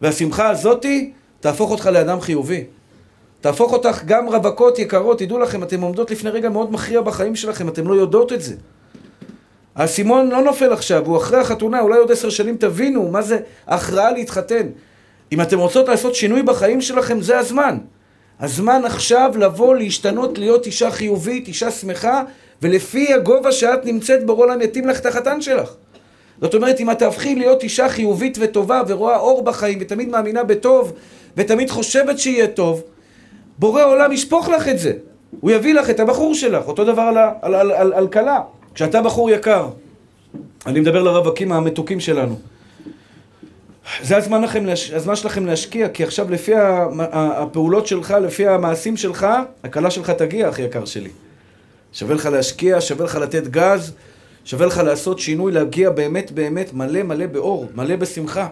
והשמחה הזאתי תהפוך אותך לאדם חיובי. תהפוך אותך גם רווקות יקרות, תדעו לכם, אתן עומדות לפני רגע מאוד מכריע בחיים שלכם, אתן לא יודעות את זה. האסימון לא נופל עכשיו, הוא אחרי החתונה, אולי עוד עשר שנים תבינו מה זה הכרעה להתחתן. אם אתם רוצות לעשות שינוי בחיים שלכם, זה הזמן. הזמן עכשיו לבוא, להשתנות, להיות אישה חיובית, אישה שמחה, ולפי הגובה שאת נמצאת בו, עולם יתאים לך את החתן שלך. זאת אומרת, אם את תהפכי להיות אישה חיובית וטובה, ורואה אור בחיים, ותמיד מאמינה בטוב, ותמיד חושבת שיהיה טוב, בורא עולם ישפוך לך את זה. הוא יביא לך את הבחור שלך. אותו דבר על, על, על, על, על כלה. כשאתה בחור יקר, אני מדבר לרווקים המתוקים שלנו. זה הזמן, לכם, הזמן שלכם להשקיע, כי עכשיו לפי הפעולות שלך, לפי המעשים שלך, הכלה שלך תגיע, אחי יקר שלי. שווה לך להשקיע, שווה לך לתת גז, שווה לך לעשות שינוי, להגיע באמת באמת מלא מלא באור, מלא בשמחה.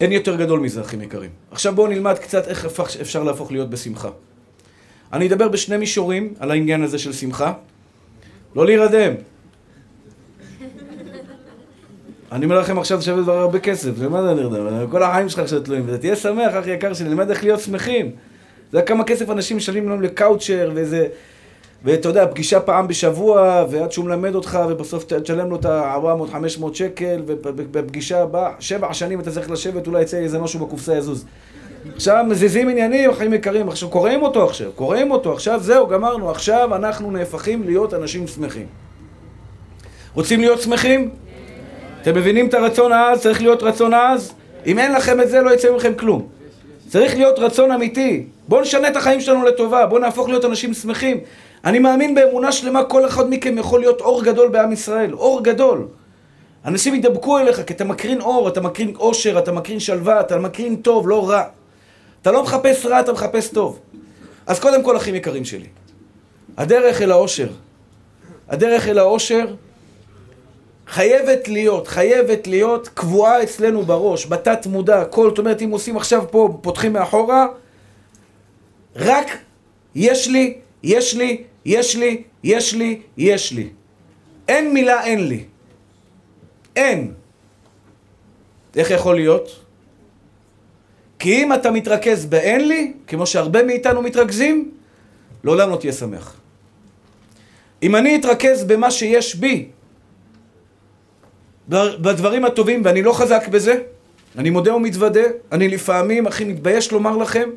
אין יותר גדול מזה, אחים יקרים. עכשיו בואו נלמד קצת איך אפשר להפוך להיות בשמחה. אני אדבר בשני מישורים על העניין הזה של שמחה. לא להירדם. אני אומר לכם עכשיו שווה דבר הרבה כסף, ומה זה נרדם? כל החיים שלך עכשיו תלויים, ותהיה שמח, אחי יקר שלי, נלמד איך להיות שמחים. אתה יודע כמה כסף אנשים משלמים לנו לקאוצ'ר, ואיזה... ואתה יודע, פגישה פעם בשבוע, ועד שהוא מלמד אותך, ובסוף תשלם לו את ה-400-500 שקל, ובפגישה הבאה, שבע שנים אתה צריך לשבת, אולי יצא איזה משהו בקופסה יזוז. עכשיו מזיזים עניינים, חיים יקרים, עכשיו קוראים אותו עכשיו, קוראים אותו, עכשיו זהו, גמרנו, עכשיו אנחנו נהפכים להיות אנשים שמחים. רוצים להיות שמחים? אתם מבינים את הרצון העז? צריך להיות רצון עז? אם אין לכם את זה, לא יצא מכם כלום. צריך להיות רצון אמיתי. בואו נשנה את החיים שלנו לטובה, בואו נהפוך להיות אנשים שמחים. אני מאמין באמונה שלמה, כל אחד מכם יכול להיות אור גדול בעם ישראל. אור גדול. אנשים ידבקו אליך, כי אתה מקרין אור, אתה מקרין אושר, אתה מקרין שלווה, אתה מקרין טוב, לא רע. אתה לא מחפש רע, אתה מחפש טוב. אז קודם כל, אחים יקרים שלי, הדרך אל האושר, הדרך אל האושר חייבת להיות, חייבת להיות קבועה אצלנו בראש, בתת מודע, כל, זאת אומרת, אם עושים עכשיו פה, פותחים מאחורה, רק יש לי, יש לי, יש לי, יש לי, יש לי. אין מילה אין לי. אין. איך יכול להיות? כי אם אתה מתרכז באין לי, כמו שהרבה מאיתנו מתרכזים, לעולם לא תהיה שמח. אם אני אתרכז במה שיש בי, בדברים הטובים, ואני לא חזק בזה, אני מודה ומתוודה, אני לפעמים, אחי, מתבייש לומר לכם,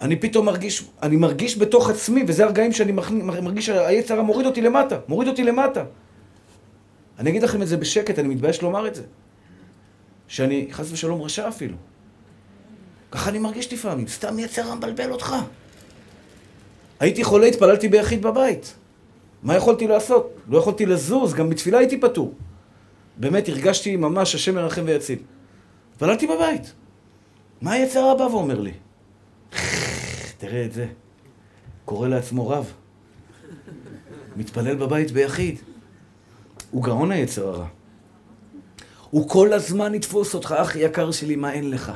אני פתאום מרגיש, אני מרגיש בתוך עצמי, וזה הרגעים שאני מרגיש שהיצר מוריד אותי למטה, מוריד אותי למטה. אני אגיד לכם את זה בשקט, אני מתבייש לומר את זה. שאני חס ושלום רשע אפילו. ככה אני מרגיש לפעמים, סתם יצר מבלבל אותך. הייתי חולה, התפללתי ביחיד בבית. מה יכולתי לעשות? לא יכולתי לזוז, גם בתפילה הייתי פטור. באמת הרגשתי ממש השם מרחם ויציל. התפללתי בבית. מה היצר הבא ואומר לי? תראה את זה. קורא לעצמו רב. מתפלל בבית ביחיד. הוא גאון היצר הרע. הוא כל הזמן יתפוס אותך, אח יקר שלי, מה אין לך?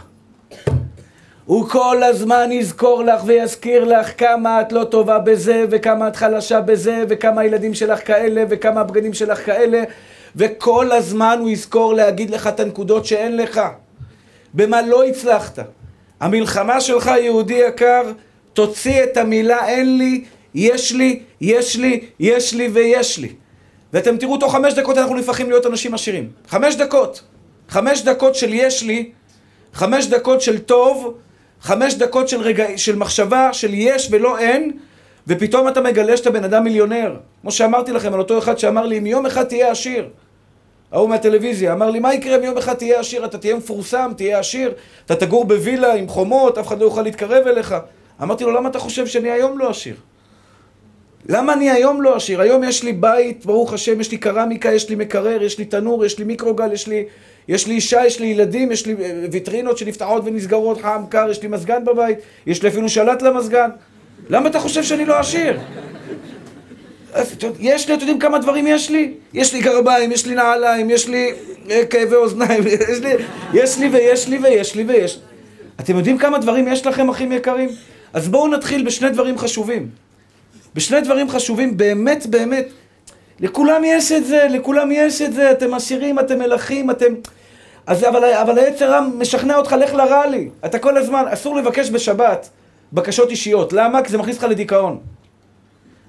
הוא כל הזמן יזכור לך ויזכיר לך כמה את לא טובה בזה, וכמה את חלשה בזה, וכמה הילדים שלך כאלה, וכמה הבגדים שלך כאלה, וכל הזמן הוא יזכור להגיד לך את הנקודות שאין לך, במה לא הצלחת. המלחמה שלך, יהודי יקר, תוציא את המילה אין לי, יש לי, יש לי, יש לי ויש לי. ואתם תראו, תוך חמש דקות אנחנו נפחים להיות אנשים עשירים. חמש דקות. חמש דקות של יש לי, חמש דקות של טוב, חמש דקות של, רגע, של מחשבה, של יש ולא אין, ופתאום אתה מגלה שאתה בן אדם מיליונר. כמו שאמרתי לכם על אותו אחד שאמר לי, אם יום אחד תהיה עשיר, ההוא מהטלוויזיה, אמר לי, מה יקרה אם יום אחד תהיה עשיר? אתה תהיה מפורסם, תהיה עשיר, אתה תגור בווילה עם חומות, אף אחד לא יוכל להתקרב אליך. אמרתי לו, למה אתה חושב שאני היום לא עשיר? למה אני היום לא עשיר? היום יש לי בית, ברוך השם, יש לי קרמיקה, יש לי מקרר, יש לי תנור, יש לי מיקרוגל, יש לי, יש לי אישה, יש לי ילדים, יש לי אה, ויטרינות שנפתחות ונסגרות חם, קר, יש לי מזגן בבית, יש לי אפילו שלט למזגן. למה אתה חושב שאני לא עשיר? יש לי, אתם יודעים כמה דברים יש לי? יש לי גרביים, יש לי נעליים, יש לי אה, כאבי אוזניים, יש לי, יש לי ויש לי ויש לי ויש. אתם יודעים כמה דברים יש לכם, אחים יקרים? אז בואו נתחיל בשני דברים חשובים. בשני דברים חשובים, באמת, באמת. לכולם יש את זה, לכולם יש את זה, אתם עשירים, אתם מלכים, אתם... אז אבל, אבל היצר רם משכנע אותך, לך לרע לי. אתה כל הזמן, אסור לבקש בשבת בקשות אישיות. למה? כי זה מכניס אותך לדיכאון.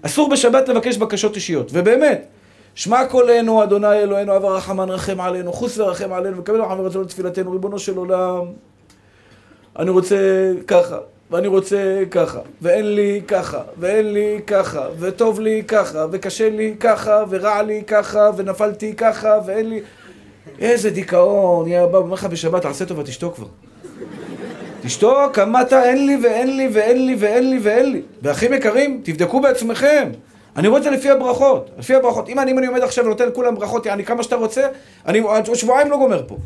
אסור בשבת לבקש בקשות אישיות. ובאמת, שמע קולנו, אדוני אלוהינו, אב הרחמן רחם עלינו, חוס ורחם עלינו, וקבל רחם ורצון לתפילתנו, ריבונו של עולם. אני רוצה ככה, ואני רוצה ככה, ואין לי ככה, ואין לי ככה, וטוב לי ככה, וקשה לי ככה, ורע לי ככה, ונפלתי ככה, ואין לי... איזה דיכאון, יא בא, אומר לך בשבת, תעשה טובה, תשתוק כבר. תשתוק, עמדת, אין לי ואין לי ואין לי ואין לי ואין לי. ואחים יקרים, תבדקו בעצמכם. אני רואה את זה לפי הברכות, לפי הברכות. אם אני, אם אני עומד עכשיו ונותן לכולם ברכות, יעני כמה שאתה רוצה, אני שבועיים לא גומר פה.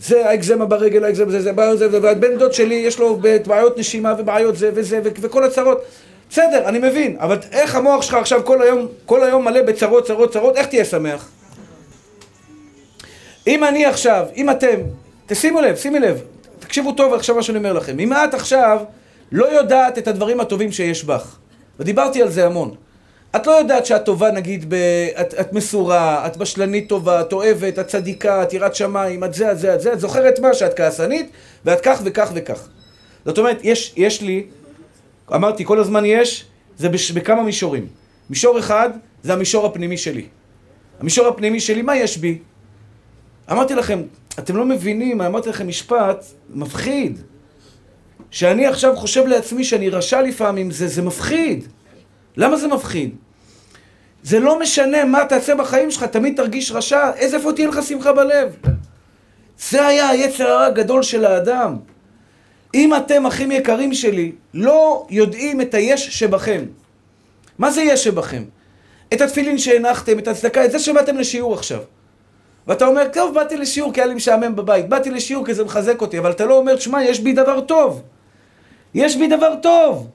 זה האקזמה ברגל, האקזמה זה, זה, זה, זה, והבן דוד שלי יש לו בעיות נשימה ובעיות זה וזה וכל הצרות. בסדר, אני מבין, אבל איך המוח שלך עכשיו כל היום, כל היום מלא בצרות, צרות, צרות, איך תהיה שמח? אם אני עכשיו, אם אתם, תשימו לב, שימי לב, תקשיבו טוב עכשיו מה שאני אומר לכם. אם את עכשיו לא יודעת את הדברים הטובים שיש בך, ודיברתי על זה המון. את לא יודעת שאת טובה, נגיד, ב... את, את מסורה, את בשלנית טובה, את אוהבת, את צדיקה, את יראת שמיים, את זה, את זה, את זה, את זוכרת מה? שאת כעסנית, ואת כך וכך וכך. זאת אומרת, יש, יש לי, אמרתי, כל הזמן יש, זה בש, בכמה מישורים. מישור אחד, זה המישור הפנימי שלי. המישור הפנימי שלי, מה יש בי? אמרתי לכם, אתם לא מבינים, אמרתי לכם משפט מפחיד. שאני עכשיו חושב לעצמי שאני רשע לפעמים, זה, זה מפחיד. למה זה מפחיד? זה לא משנה מה תעשה בחיים שלך, תמיד תרגיש רשע, איזה איפה תהיה לך שמחה בלב? זה היה היצר הרע הגדול של האדם. אם אתם, אחים יקרים שלי, לא יודעים את היש שבכם, מה זה יש שבכם? את התפילין שהנחתם, את הצדקה, את זה שבאתם לשיעור עכשיו. ואתה אומר, טוב, באתי לשיעור כי היה לי משעמם בבית, באתי לשיעור כי זה מחזק אותי, אבל אתה לא אומר, שמע, יש בי דבר טוב. יש בי דבר טוב.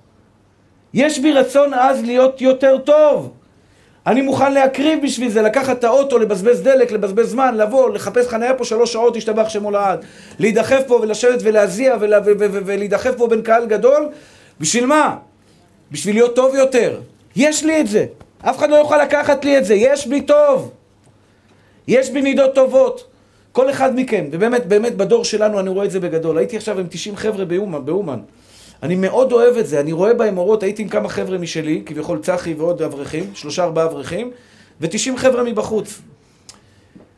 יש בי רצון עז להיות יותר טוב. אני מוכן להקריב בשביל זה, לקחת את האוטו, לבזבז דלק, לבזבז זמן, לבוא, לחפש חניה פה שלוש שעות, השתבח שמו לעד. להידחף פה ולשבת ולהזיע ולהידחף פה בין קהל גדול. בשביל מה? בשביל להיות טוב יותר. יש לי את זה. אף אחד לא יוכל לקחת לי את זה. יש בי טוב. יש בי מידות טובות. כל אחד מכם, ובאמת, באמת בדור שלנו אני רואה את זה בגדול. הייתי עכשיו עם 90 חבר'ה באומן, באומן. אני מאוד אוהב את זה, אני רואה בהם אורות, הייתי עם כמה חבר'ה משלי, כביכול צחי ועוד אברכים, שלושה ארבעה אברכים, ותשעים חבר'ה מבחוץ.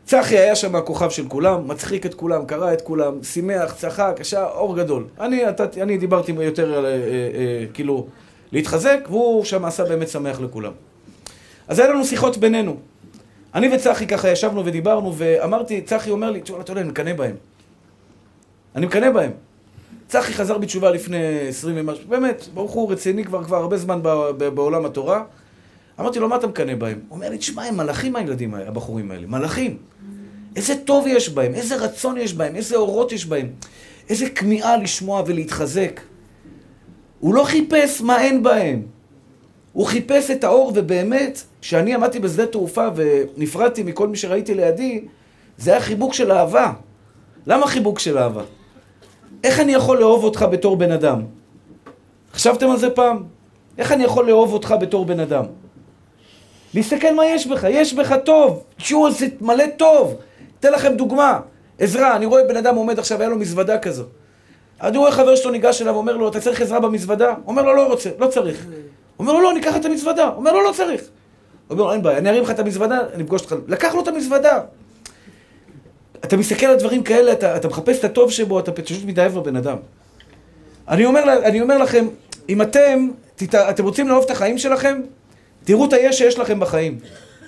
צחי היה שם הכוכב של כולם, מצחיק את כולם, קרא את כולם, שימח, צחק, היה אור גדול. אני, אתה, אני דיברתי יותר, אה, אה, אה, כאילו, להתחזק, והוא שם עשה באמת שמח לכולם. אז היה לנו שיחות בינינו. אני וצחי ככה ישבנו ודיברנו, ואמרתי, צחי אומר לי, תשמע, אתה יודע, אני מקנא בהם. אני מקנא בהם. צחי חזר בתשובה לפני עשרים ומשהו, באמת, ברוך הוא רציני כבר כבר הרבה זמן בעולם התורה. אמרתי לו, מה אתה מקנא בהם? הוא אומר לי, תשמע, הם מלאכים הילדים הבחורים האלה, מלאכים. איזה טוב יש בהם, איזה רצון יש בהם, איזה אורות יש בהם, איזה כמיהה לשמוע ולהתחזק. הוא לא חיפש מה אין בהם. הוא חיפש את האור, ובאמת, כשאני עמדתי בשדה תעופה ונפרדתי מכל מי שראיתי לידי, זה היה חיבוק של אהבה. למה חיבוק של אהבה? איך אני יכול לאהוב אותך בתור בן אדם? חשבתם על זה פעם? איך אני יכול לאהוב אותך בתור בן אדם? להסתכל מה יש בך, יש בך טוב, תשמעו, זה מלא טוב. אתן לכם דוגמה, עזרה, אני רואה בן אדם עומד עכשיו, היה לו מזוודה כזו. אני רואה חבר שלו ניגש אליו, אומר לו, אתה צריך עזרה במזוודה? אומר לו, לא רוצה, לא צריך. אומר לו, לא, ניקח את המזוודה. אומר לו, לא צריך. אומר לו, אין בעיה, אני ארים לך את המזוודה, אני אפגוש אותך. לקח לו את המזוודה. אתה מסתכל על דברים כאלה, אתה, אתה מחפש את הטוב שבו, אתה פשוט מתאהב בבן אדם. אני אומר, אני אומר לכם, אם אתם, תת, אתם רוצים לאהוב את החיים שלכם, תראו את היש שיש לכם בחיים.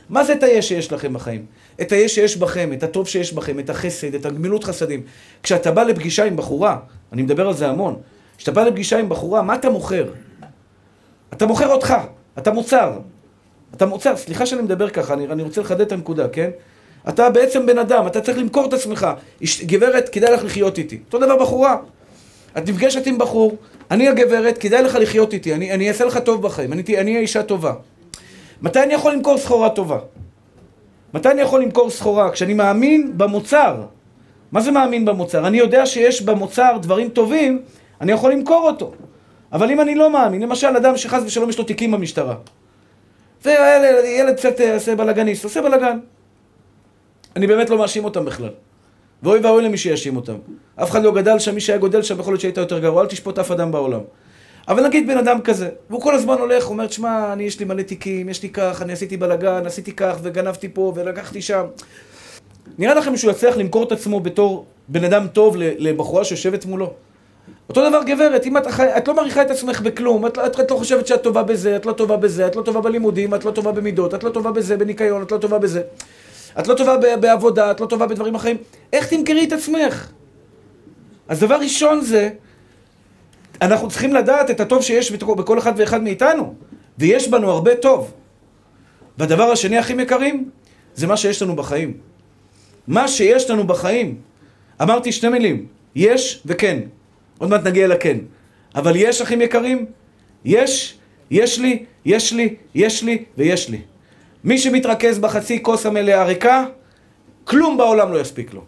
מה זה את היש שיש לכם בחיים? את היש שיש בכם, את הטוב שיש בכם, את החסד, את הגמילות חסדים. כשאתה בא לפגישה עם בחורה, אני מדבר על זה המון, כשאתה בא לפגישה עם בחורה, מה אתה מוכר? אתה מוכר אותך, אתה מוצר. אתה מוצר, סליחה שאני מדבר ככה, אני, אני רוצה לחדד את הנקודה, כן? אתה בעצם בן אדם, אתה צריך למכור את עצמך. גברת, כדאי לך לחיות איתי. אותו דבר בחורה. את נפגשת עם בחור, אני הגברת, כדאי לך לחיות איתי, אני, אני אעשה לך טוב בחיים, אני אהיה אישה טובה. מתי אני יכול למכור סחורה טובה? מתי אני יכול למכור סחורה? כשאני מאמין במוצר. מה זה מאמין במוצר? אני יודע שיש במוצר דברים טובים, אני יכול למכור אותו. אבל אם אני לא מאמין, למשל אדם שחס ושלום יש לו תיקים במשטרה, וילד קצת אה, עושה בלאגניסט, עושה בלאגן. אני באמת לא מאשים אותם בכלל. ואוי ואוי למי שיאשים אותם. אף אחד לא גדל שם, מי שהיה גודל שם יכול להיות שהיית יותר גרוע, אל תשפוט אף אדם בעולם. אבל נגיד בן אדם כזה, והוא כל הזמן הולך, אומר, תשמע, אני יש לי מלא תיקים, יש לי כך, אני עשיתי בלאגן, עשיתי כך, וגנבתי פה, ולקחתי שם. נראה לכם שהוא יצליח למכור את עצמו בתור בן אדם טוב לבחורה שיושבת מולו? אותו דבר גברת, אם את, את לא מעריכה את עצמך בכלום, את, את, את לא חושבת שאת טובה בזה, את לא טובה בזה, את לא טובה בלימודים, את לא טובה במידות, את לא טובה בזה, בניקיון, את לא טובה בזה. את לא טובה בעבודה, את לא טובה בדברים אחרים. איך תמכרי את עצמך? אז דבר ראשון זה, אנחנו צריכים לדעת את הטוב שיש בכל אחד ואחד מאיתנו, ויש בנו הרבה טוב. והדבר השני, אחים יקרים, זה מה שיש לנו בחיים. מה שיש לנו בחיים. אמרתי שתי מילים, יש וכן. עוד מעט נגיע לכן. אבל יש, אחים יקרים? יש, יש לי, יש לי, יש לי ויש לי. מי שמתרכז בחצי כוס המלאה ריקה, כלום בעולם לא יספיק לו.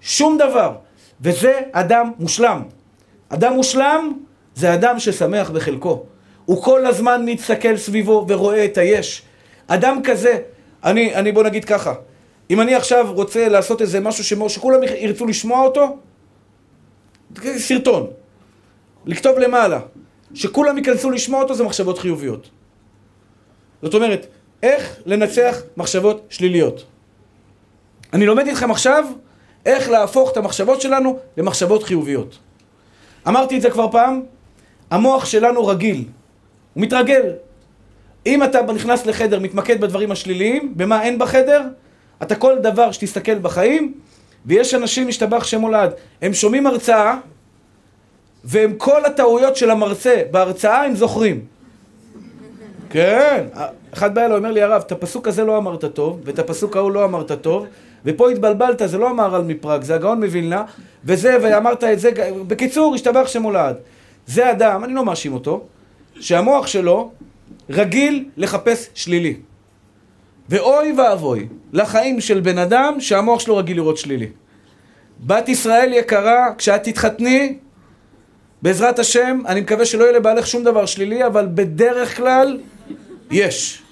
שום דבר. וזה אדם מושלם. אדם מושלם זה אדם ששמח בחלקו. הוא כל הזמן מסתכל סביבו ורואה את היש. אדם כזה, אני, אני בוא נגיד ככה, אם אני עכשיו רוצה לעשות איזה משהו שמו, שכולם ירצו לשמוע אותו, סרטון, לכתוב למעלה, שכולם ייכנסו לשמוע אותו זה מחשבות חיוביות. זאת אומרת, איך לנצח מחשבות שליליות. אני לומד איתכם עכשיו איך להפוך את המחשבות שלנו למחשבות חיוביות. אמרתי את זה כבר פעם, המוח שלנו רגיל, הוא מתרגל. אם אתה נכנס לחדר, מתמקד בדברים השליליים, במה אין בחדר, אתה כל דבר שתסתכל בחיים, ויש אנשים, משתבח שם הולד, הם שומעים הרצאה, והם כל הטעויות של המרצה בהרצאה הם זוכרים. כן, אחד בא אליי, אומר לי, הרב, את הפסוק הזה לא אמרת טוב, ואת הפסוק ההוא לא אמרת טוב, ופה התבלבלת, זה לא המהר"ל מפראג, זה הגאון מווילנה, וזה, ואמרת את זה, בקיצור, השתבח שם הולד. זה אדם, אני לא מאשים אותו, שהמוח שלו רגיל לחפש שלילי. ואוי ואבוי לחיים של בן אדם שהמוח שלו רגיל לראות שלילי. בת ישראל יקרה, כשאת תתחתני, בעזרת השם, אני מקווה שלא יהיה לבעלך שום דבר שלילי, אבל בדרך כלל יש.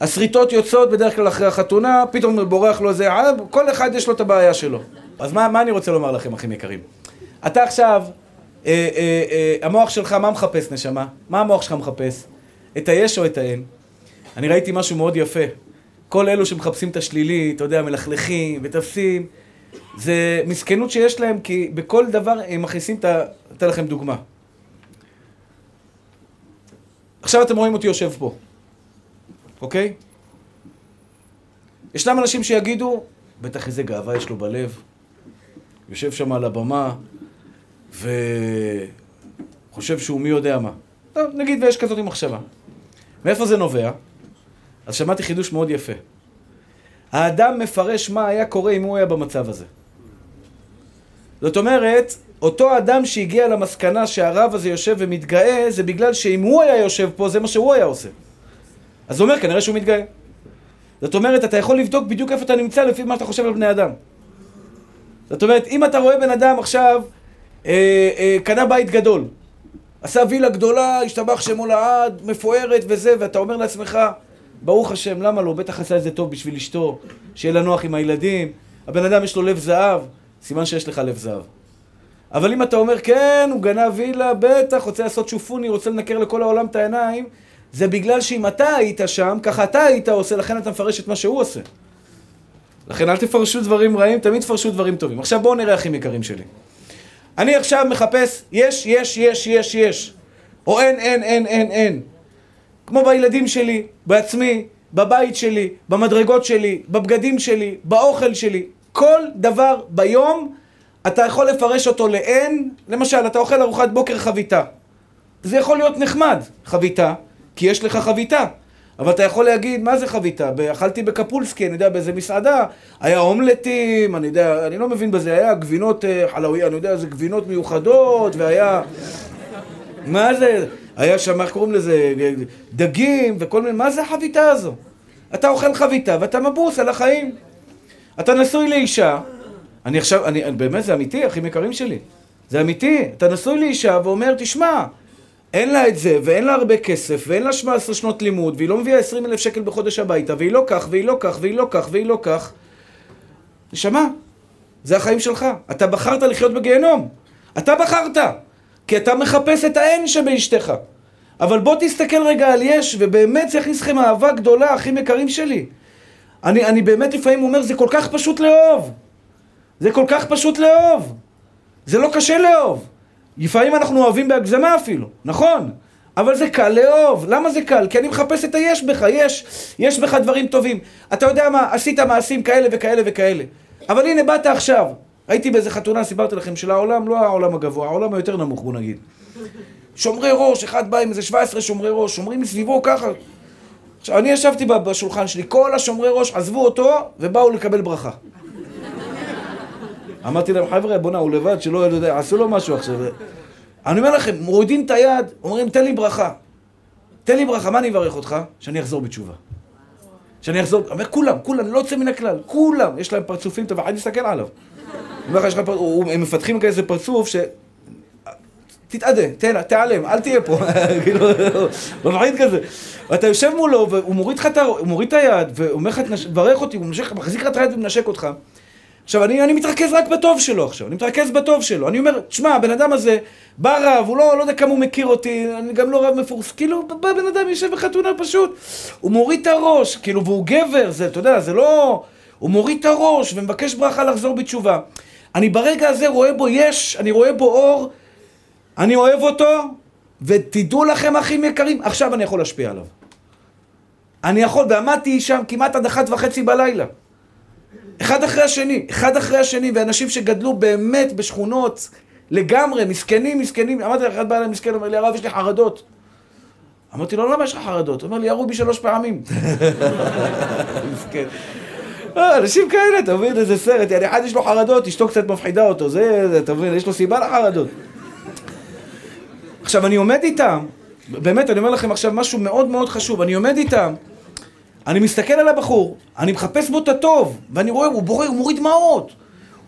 השריטות יוצאות בדרך כלל אחרי החתונה, פתאום בורח לו איזה עב, כל אחד יש לו את הבעיה שלו. אז מה, מה אני רוצה לומר לכם, אחים יקרים? אתה עכשיו, אה, אה, אה, המוח שלך, מה מחפש, נשמה? מה המוח שלך מחפש? את היש או את האין? אני ראיתי משהו מאוד יפה. כל אלו שמחפשים את השלילי, אתה יודע, מלכלכים ותופסים, זה מסכנות שיש להם, כי בכל דבר הם מכניסים את ה... אתן לכם דוגמה. עכשיו אתם רואים אותי יושב פה, אוקיי? ישנם אנשים שיגידו, בטח איזה גאווה יש לו בלב, יושב שם על הבמה, וחושב שהוא מי יודע מה. טוב, נגיד ויש כזאת מחשבה. מאיפה זה נובע? אז שמעתי חידוש מאוד יפה. האדם מפרש מה היה קורה אם הוא היה במצב הזה. זאת אומרת, אותו אדם שהגיע למסקנה שהרב הזה יושב ומתגאה, זה בגלל שאם הוא היה יושב פה, זה מה שהוא היה עושה. אז הוא אומר, כנראה שהוא מתגאה. זאת אומרת, אתה יכול לבדוק בדיוק איפה אתה נמצא לפי מה שאתה חושב על בני אדם. זאת אומרת, אם אתה רואה בן אדם עכשיו, אה, אה, קנה בית גדול, עשה וילה גדולה, השתבח שמו לעד, מפוארת וזה, ואתה אומר לעצמך, ברוך השם, למה לא? בטח עשה את זה טוב בשביל אשתו, שיהיה לה נוח עם הילדים. הבן אדם יש לו לב זהב, סימן שיש לך לב זהב. אבל אם אתה אומר, כן, הוא גנב וילה, בטח, רוצה לעשות שופוני, רוצה לנקר לכל העולם את העיניים, זה בגלל שאם אתה היית שם, ככה אתה היית עושה, לכן אתה מפרש את מה שהוא עושה. לכן אל תפרשו דברים רעים, תמיד תפרשו דברים טובים. עכשיו בואו נראה אחים יקרים שלי. אני עכשיו מחפש יש, יש, יש, יש, יש. או אין, אין, אין, אין, אין. כמו בילדים שלי, בעצמי, בבית שלי, במדרגות שלי, בבגדים שלי, באוכל שלי. כל דבר ביום אתה יכול לפרש אותו לאין. למשל, אתה אוכל ארוחת בוקר חביתה. זה יכול להיות נחמד, חביתה, כי יש לך חביתה. אבל אתה יכול להגיד, מה זה חביתה? אכלתי בקפולסקי, אני יודע, באיזה מסעדה, היה אומלטים, אני יודע, אני לא מבין בזה, היה גבינות אה, חלאווי, אני יודע, זה גבינות מיוחדות, והיה... מה זה? היה שם, איך קוראים לזה? דגים וכל מיני, מה זה החביתה הזו? אתה אוכל חביתה ואתה מבוס על החיים. אתה נשוי לאישה, אני עכשיו, אני, באמת זה אמיתי, אחים יקרים שלי. זה אמיתי. אתה נשוי לאישה ואומר, תשמע, אין לה את זה, ואין לה הרבה כסף, ואין לה 17 שנות לימוד, והיא לא מביאה 20 אלף שקל בחודש הביתה, והיא לא כך, והיא לא כך, והיא לא כך, והיא לא כך. נשמה, זה החיים שלך. אתה בחרת לחיות בגיהנום. אתה בחרת. כי אתה מחפש את האין שבאשתך. אבל בוא תסתכל רגע על יש, ובאמת זה יכניס לכם אהבה גדולה, אחים יקרים שלי. אני, אני באמת לפעמים אומר, זה כל כך פשוט לאהוב. זה כל כך פשוט לאהוב. זה לא קשה לאהוב. לפעמים אנחנו אוהבים בהגזמה אפילו, נכון? אבל זה קל לאהוב. למה זה קל? כי אני מחפש את היש בך, יש. יש בך דברים טובים. אתה יודע מה, עשית מעשים כאלה וכאלה וכאלה. אבל הנה, באת עכשיו. הייתי באיזה חתונה, סיפרתי לכם, של העולם, לא העולם הגבוה, העולם היותר נמוך, בוא נגיד. שומרי ראש, אחד בא עם איזה 17 שומרי ראש, שומרים מסביבו ככה. עכשיו, אני ישבתי בשולחן שלי, כל השומרי ראש עזבו אותו ובאו לקבל ברכה. אמרתי להם, חבר'ה, בוא'נה, הוא לבד, שלא יודע, עשו לו משהו עכשיו. אני אומר לכם, מורידים את היד, אומרים, תן לי ברכה. תן לי ברכה, מה אני אברך אותך? שאני אחזור בתשובה. שאני אחזור, אומר, כולם, כולם, לא יוצא מן הכלל, כולם, יש להם פרצופים טובים, אני מסתכל עליו. אומר לך, הם מפתחים כאיזה פרצוף ש... תתאדה, תיעלם, אל תהיה פה, כאילו, מפחיד כזה. ואתה יושב מולו, והוא מוריד לך את היד, והוא אומר לך, תברך אותי, הוא מחזיק לך את היד ומנשק אותך. עכשיו, אני, אני מתרכז רק בטוב שלו עכשיו, אני מתרכז בטוב שלו. אני אומר, תשמע, הבן אדם הזה, בא רב, הוא לא, לא יודע כמה הוא מכיר אותי, אני גם לא רב מפורס, כאילו, בא בן אדם, יושב בחתונה פשוט, הוא מוריד את הראש, כאילו, והוא גבר, זה, אתה יודע, זה לא... הוא מוריד את הראש ומבקש ברכה לחזור בתשובה. אני ברגע הזה רואה בו יש, אני רואה בו אור, אני אוהב אותו, ותדעו לכם, אחים יקרים, עכשיו אני יכול להשפיע עליו. אני יכול, ועמדתי שם כמעט עד אחת וחצי בלילה. אחד אחרי השני, אחד אחרי השני, ואנשים שגדלו באמת בשכונות לגמרי, מסכנים, מסכנים. אמרתי לאחד בעלי מסכן, אומר לי, הרב, יש לי חרדות. אמרתי לו, למה יש לך חרדות? הוא אומר לי, ירו בי שלוש פעמים. מסכן. אה, אנשים כאלה, אתה מבין, איזה סרט, יעני, אחד יש לו חרדות, אשתו קצת מפחידה אותו, זה, אתה מבין, יש לו סיבה לחרדות. עכשיו, אני עומד איתם, באמת, אני אומר לכם עכשיו משהו מאוד מאוד חשוב, אני עומד איתם, אני מסתכל על הבחור, אני מחפש בו את הטוב, ואני רואה, הוא בורא, הוא מוריד דמעות.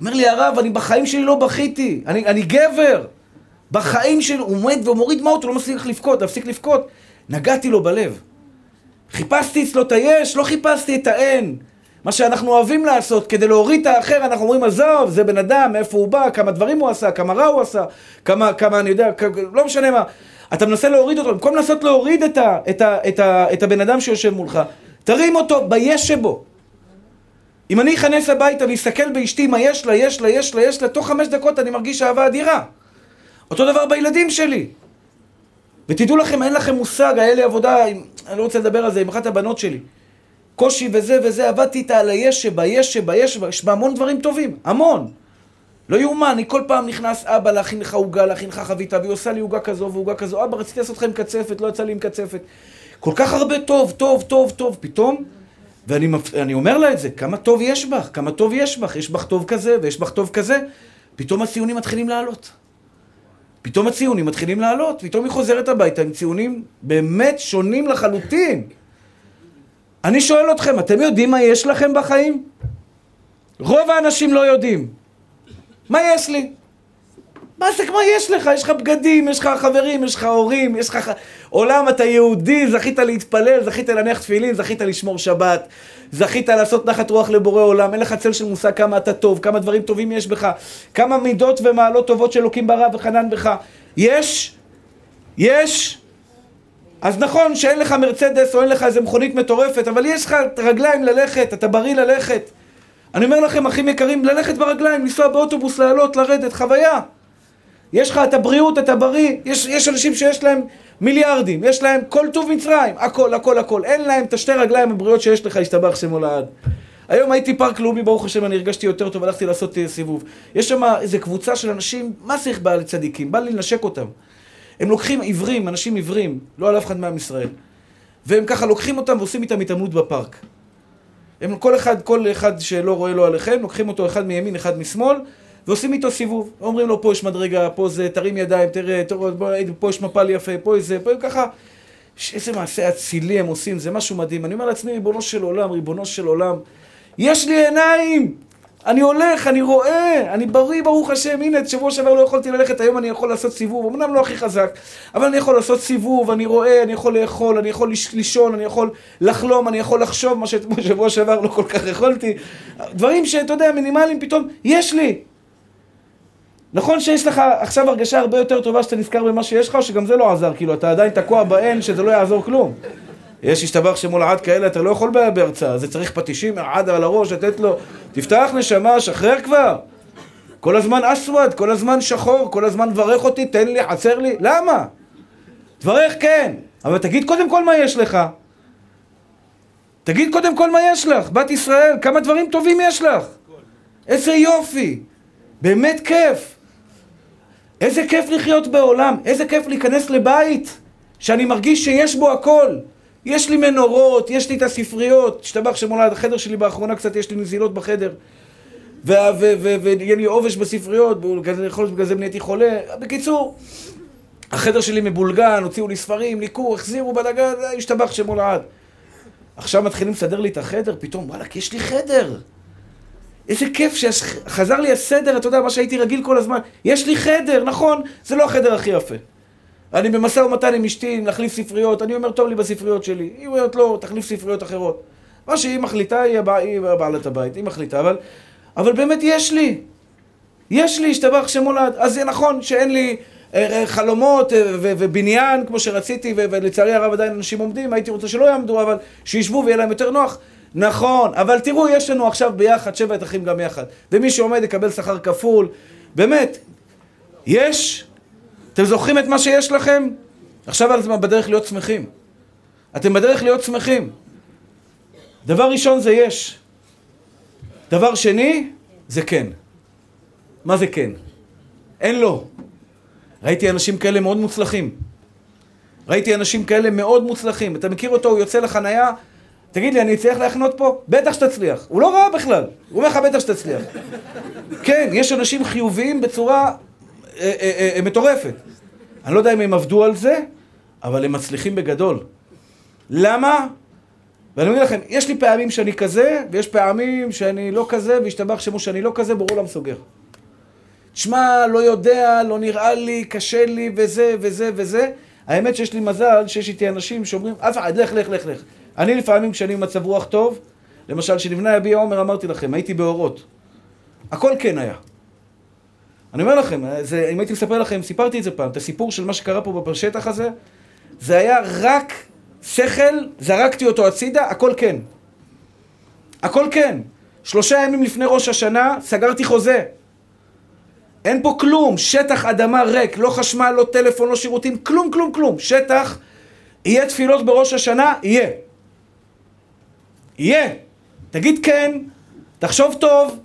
אומר לי, הרב, אני בחיים שלי לא בכיתי, אני, אני גבר. בחיים שלי, הוא עומד ומוריד דמעות, הוא לא מפסיק לבכות, להפסיק לבכות. נגעתי לו בלב. חיפשתי אצלו את היש, לא חיפשתי את האין. מה שאנחנו אוהבים לעשות, כדי להוריד את האחר, אנחנו אומרים, עזוב, זה בן אדם, מאיפה הוא בא, כמה דברים הוא עשה, כמה רע הוא עשה, כמה, כמה אני יודע, כמה, לא משנה מה. אתה מנסה להוריד אותו, במקום לנסות להוריד את, ה, את, ה, את, ה, את הבן אדם שיושב מולך, תרים אותו ביש שבו. אם אני אכנס הביתה ואסתכל באשתי מה יש לה, יש לה, יש לה, יש לה, תוך חמש דקות אני מרגיש אהבה אדירה. אותו דבר בילדים שלי. ותדעו לכם, אין לכם מושג, היה לי עבודה, עם, אני לא רוצה לדבר על זה, עם אחת הבנות שלי. קושי וזה וזה, עבדתי איתה על היש שבה, יש שבה, יש שבה, יש בה המון דברים טובים, המון. לא יאומן, אני כל פעם נכנס, אבא, להכין לך עוגה, להכין לך חביתה, והיא עושה לי עוגה כזו ועוגה כזו, אבא, רציתי לעשות לך עם קצפת, לא יצא לי עם קצפת. כל כך הרבה טוב, טוב, טוב, טוב, פתאום, ואני. אומר לה את זה, כמה טוב יש בך, כמה טוב יש בך, יש בך טוב כזה ויש בך טוב כזה, פתאום הציונים מתחילים לעלות. פתאום הציונים מתחילים לעלות, פתאום היא חוזרת הביתה עם ציונים באמת שונים לחלוטין. אני שואל אתכם, אתם יודעים מה יש לכם בחיים? רוב האנשים לא יודעים. מה יש לי? מה זה, מה יש לך? יש לך בגדים, יש לך חברים, יש לך הורים, יש לך... עולם, אתה יהודי, זכית להתפלל, זכית להניח תפילין, זכית לשמור שבת, זכית לעשות נחת רוח לבורא עולם, אין לך צל של מושג כמה אתה טוב, כמה דברים טובים יש בך, כמה מידות ומעלות טובות של אלוקים ברא וחנן בך. יש, יש, אז נכון שאין לך מרצדס או אין לך איזה מכונית מטורפת, אבל יש לך רגליים ללכת, אתה בריא ללכת. אני אומר לכם, אחים יקרים, ללכת ברגליים, לנסוע באוטובוס, לעלות, לרדת, חוויה. יש לך את הבריאות, אתה בריא, יש, יש אנשים שיש להם מיליארדים, יש להם כל טוב מצרים, הכל, הכל, הכל. אין להם את השתי רגליים הבריאות שיש לך, השתבח שמו לעד. היום הייתי פארק לאומי, ברוך השם, אני הרגשתי יותר טוב, הלכתי לעשות אה, סיבוב. יש שם איזה קבוצה של אנשים, מה צריך בעל צדיקים? בא לי לנשק אותם. הם לוקחים עיוורים, אנשים עיוורים, לא על אף אחד מעם ישראל. והם ככה לוקחים אותם ועושים איתם התעמלות בפארק. הם כל אחד, כל אחד שלא רואה לו עליכם, לוקחים אותו אחד מימין, אחד משמאל, ועושים איתו סיבוב. אומרים לו, פה יש מדרגה, פה זה, תרים ידיים, תראה, תראה פה יש מפל יפה, פה יש זה, פה ככה. איזה מעשה אצילי הם עושים, זה משהו מדהים. אני אומר לעצמי, ריבונו של עולם, ריבונו של עולם, יש לי עיניים! אני הולך, אני רואה, אני בריא, ברוך השם. הנה, שבוע שעבר לא יכולתי ללכת, היום אני יכול לעשות סיבוב. אמנם לא הכי חזק, אבל אני יכול לעשות סיבוב, אני רואה, אני יכול לאכול, אני יכול לישון, אני יכול לחלום, אני יכול לחשוב, מה שבוע שעבר לא כל כך יכולתי. דברים שאתה יודע, מינימליים, פתאום, יש לי. נכון שיש לך עכשיו הרגשה הרבה יותר טובה שאתה נזכר במה שיש לך, או שגם זה לא עזר, כאילו, אתה עדיין תקוע בהן שזה לא יעזור כלום. יש השתבח שמול עד כאלה, אתה לא יכול בהרצאה, זה צריך פטישים, עד על הראש, לתת לו, תפתח נשמה, שחרר כבר. כל הזמן אסווד, כל הזמן שחור, כל הזמן ברך אותי, תן לי, חסר לי, למה? תברך כן, אבל תגיד קודם כל מה יש לך. תגיד קודם כל מה יש לך, בת ישראל, כמה דברים טובים יש לך. איזה יופי, באמת כיף. איזה כיף לחיות בעולם, איזה כיף להיכנס לבית שאני מרגיש שיש בו הכל. יש לי מנורות, יש לי את הספריות, השתבח שמולד, החדר שלי באחרונה קצת, יש לי נזילות בחדר. ויהיה לי עובש בספריות, בגלל זה נהייתי חולה. בקיצור, החדר שלי מבולגן, הוציאו לי ספרים, ליקור, החזירו בלאגן, השתבח שמולד. עכשיו מתחילים לסדר לי את החדר, פתאום, וואלכ, יש לי חדר. איזה כיף שחזר לי הסדר, אתה יודע, מה שהייתי רגיל כל הזמן. יש לי חדר, נכון, זה לא החדר הכי יפה. אני במשא ומתן עם אשתי, להחליף ספריות, אני אומר, טוב לי בספריות שלי. היא אומרת, לא, תחליף ספריות אחרות. מה שהיא מחליטה, היא, הבע... היא בעלת הבית, היא מחליטה, אבל, אבל באמת יש לי. יש לי, השתבח שמולד. אז זה נכון שאין לי אה, אה, חלומות אה, ובניין כמו שרציתי, ולצערי הרב עדיין אנשים עומדים, הייתי רוצה שלא יעמדו, אבל שישבו ויהיה להם יותר נוח. נכון, אבל תראו, יש לנו עכשיו ביחד שבעת אחים גם יחד. ומי שעומד יקבל שכר כפול. באמת, יש. אתם זוכרים את מה שיש לכם? עכשיו אתם בדרך להיות שמחים. אתם בדרך להיות שמחים. דבר ראשון זה יש. דבר שני זה כן. מה זה כן? אין לו. ראיתי אנשים כאלה מאוד מוצלחים. ראיתי אנשים כאלה מאוד מוצלחים. אתה מכיר אותו, הוא יוצא לחנייה, תגיד לי, אני אצליח להחנות פה? בטח שתצליח. הוא לא רע בכלל. הוא אומר לך, בטח שתצליח. כן, יש אנשים חיוביים בצורה אה, אה, אה, מטורפת. אני לא יודע אם הם עבדו על זה, אבל הם מצליחים בגדול. למה? ואני אומר לכם, יש לי פעמים שאני כזה, ויש פעמים שאני לא כזה, והשתבח שמו שאני לא כזה, ברור למה סוגר. תשמע, לא יודע, לא נראה לי, קשה לי, וזה, וזה, וזה. האמת שיש לי מזל שיש איתי אנשים שאומרים, אף אחד, לך, לך, לך, לך. אני לפעמים כשאני במצב רוח טוב, למשל כשנבנה יביע עומר אמרתי לכם, הייתי באורות. הכל כן היה. אני אומר לכם, זה, אם הייתי מספר לכם, סיפרתי את זה פעם, את הסיפור של מה שקרה פה בשטח הזה, זה היה רק שכל, זרקתי אותו הצידה, הכל כן. הכל כן. שלושה ימים לפני ראש השנה, סגרתי חוזה. אין פה כלום, שטח אדמה ריק, לא חשמל, לא טלפון, לא שירותים, כלום, כלום, כלום. שטח, יהיה תפילות בראש השנה? יהיה. יהיה. תגיד כן, תחשוב טוב,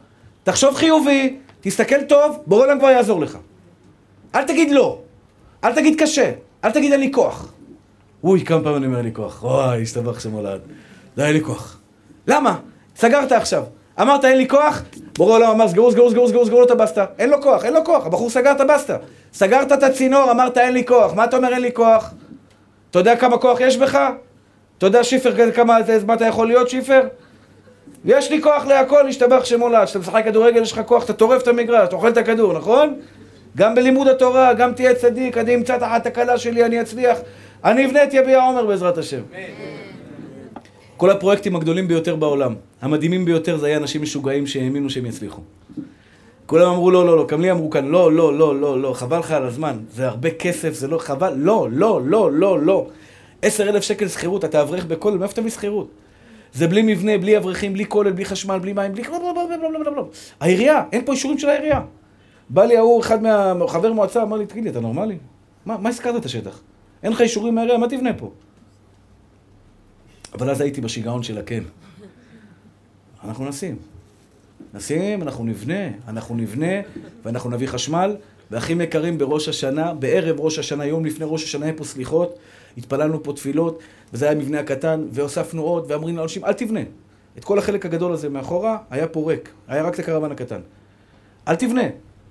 תחשוב חיובי, תסתכל טוב, בורא עולם כבר יעזור לך. אל תגיד לא, אל תגיד קשה, אל תגיד אין לי כוח. אוי, כמה פעמים אני אומר לי כוח. וואי, השתבח שמולד. לא, אין לי כוח. למה? סגרת עכשיו. אמרת אין לי כוח, בורא עולם אמר סגרו, סגרו, סגרו, סגרו, סגרו את הבסטה. אין לו כוח, אין לו כוח, הבחור סגר את הבסטה. סגרת את הצינור, אמרת אין לי כוח. מה אתה אומר אין לי כוח? אתה יודע כמה כוח יש בך? אתה יודע שיפר כמה, מה אתה יכול להיות שיפר? יש לי כוח להכל, להשתבח שמולד. כשאתה משחק כדורגל יש לך כוח, אתה טורף את המגרש, אתה אוכל את הכדור, נכון? גם בלימוד התורה, גם תהיה צדיק, אני אמצא תחת הקלה שלי, אני אצליח. אני אבנה את יביע עומר בעזרת השם. כל הפרויקטים הגדולים ביותר בעולם, המדהימים ביותר, זה היה אנשים משוגעים שהאמינו שהם יצליחו. כולם אמרו לא, לא, לא, גם לי אמרו כאן, לא, לא, לא, לא, לא, חבל לך על הזמן, זה הרבה כסף, זה לא חבל, לא, לא, לא, לא, לא. עשר אלף שקל שכירות, אתה אברך בכולל, מאיפה תביא שכירות? זה בלי מבנה, בלי אברכים, בלי כולל, בלי חשמל, בלי מים, בלי... העירייה, אין פה אישורים של העירייה. בא לי ההוא, אחד מהחבר מועצה, אמר לי, תגיד לי, אתה נורמלי? מה, מה הזכרת את השטח? אין לך אישורים מהעירייה, מה תבנה פה? אבל אז הייתי בשיגעון של הכן. אנחנו נשים. נשים, אנחנו נבנה, אנחנו נבנה, ואנחנו נביא חשמל, ואחים יקרים בראש השנה, בערב ראש השנה, יום לפני ראש השנה, היה פה סליחות, התפללנו פה תפילות, וזה היה מבנה הקטן, והוספנו עוד, ואמרים לאנשים, אל תבנה. את כל החלק הגדול הזה מאחורה, היה פה ריק, היה רק את הקרוון הקטן. אל תבנה,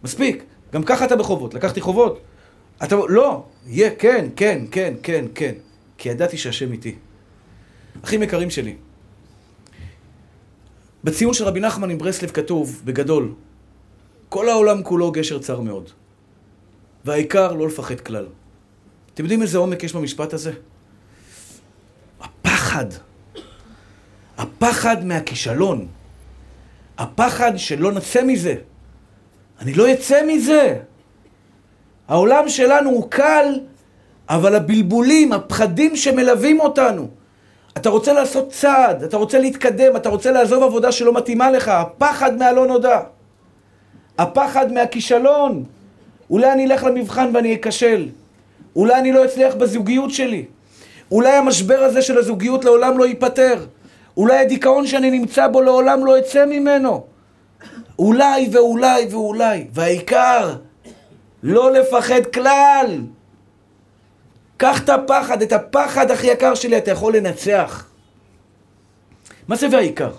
מספיק. גם ככה אתה בחובות, לקחתי חובות. אתה, לא, יהיה, כן, כן, כן, כן, כן. כי ידעתי שהשם איתי. אחים יקרים שלי, בציון של רבי נחמן עם ברסלב כתוב, בגדול, כל העולם כולו גשר צר מאוד, והעיקר לא לפחד כלל. אתם יודעים איזה עומק יש במשפט הזה? הפחד. הפחד מהכישלון. הפחד שלא נצא מזה. אני לא אצא מזה. העולם שלנו הוא קל, אבל הבלבולים, הפחדים שמלווים אותנו. אתה רוצה לעשות צעד, אתה רוצה להתקדם, אתה רוצה לעזוב עבודה שלא מתאימה לך, הפחד מהלא נודע. הפחד מהכישלון. אולי אני אלך למבחן ואני אכשל. אולי אני לא אצליח בזוגיות שלי. אולי המשבר הזה של הזוגיות לעולם לא ייפתר. אולי הדיכאון שאני נמצא בו לעולם לא אצא ממנו. אולי ואולי ואולי. והעיקר, לא לפחד כלל. קח את הפחד, את הפחד הכי יקר שלי, אתה יכול לנצח. מה זה והעיקר?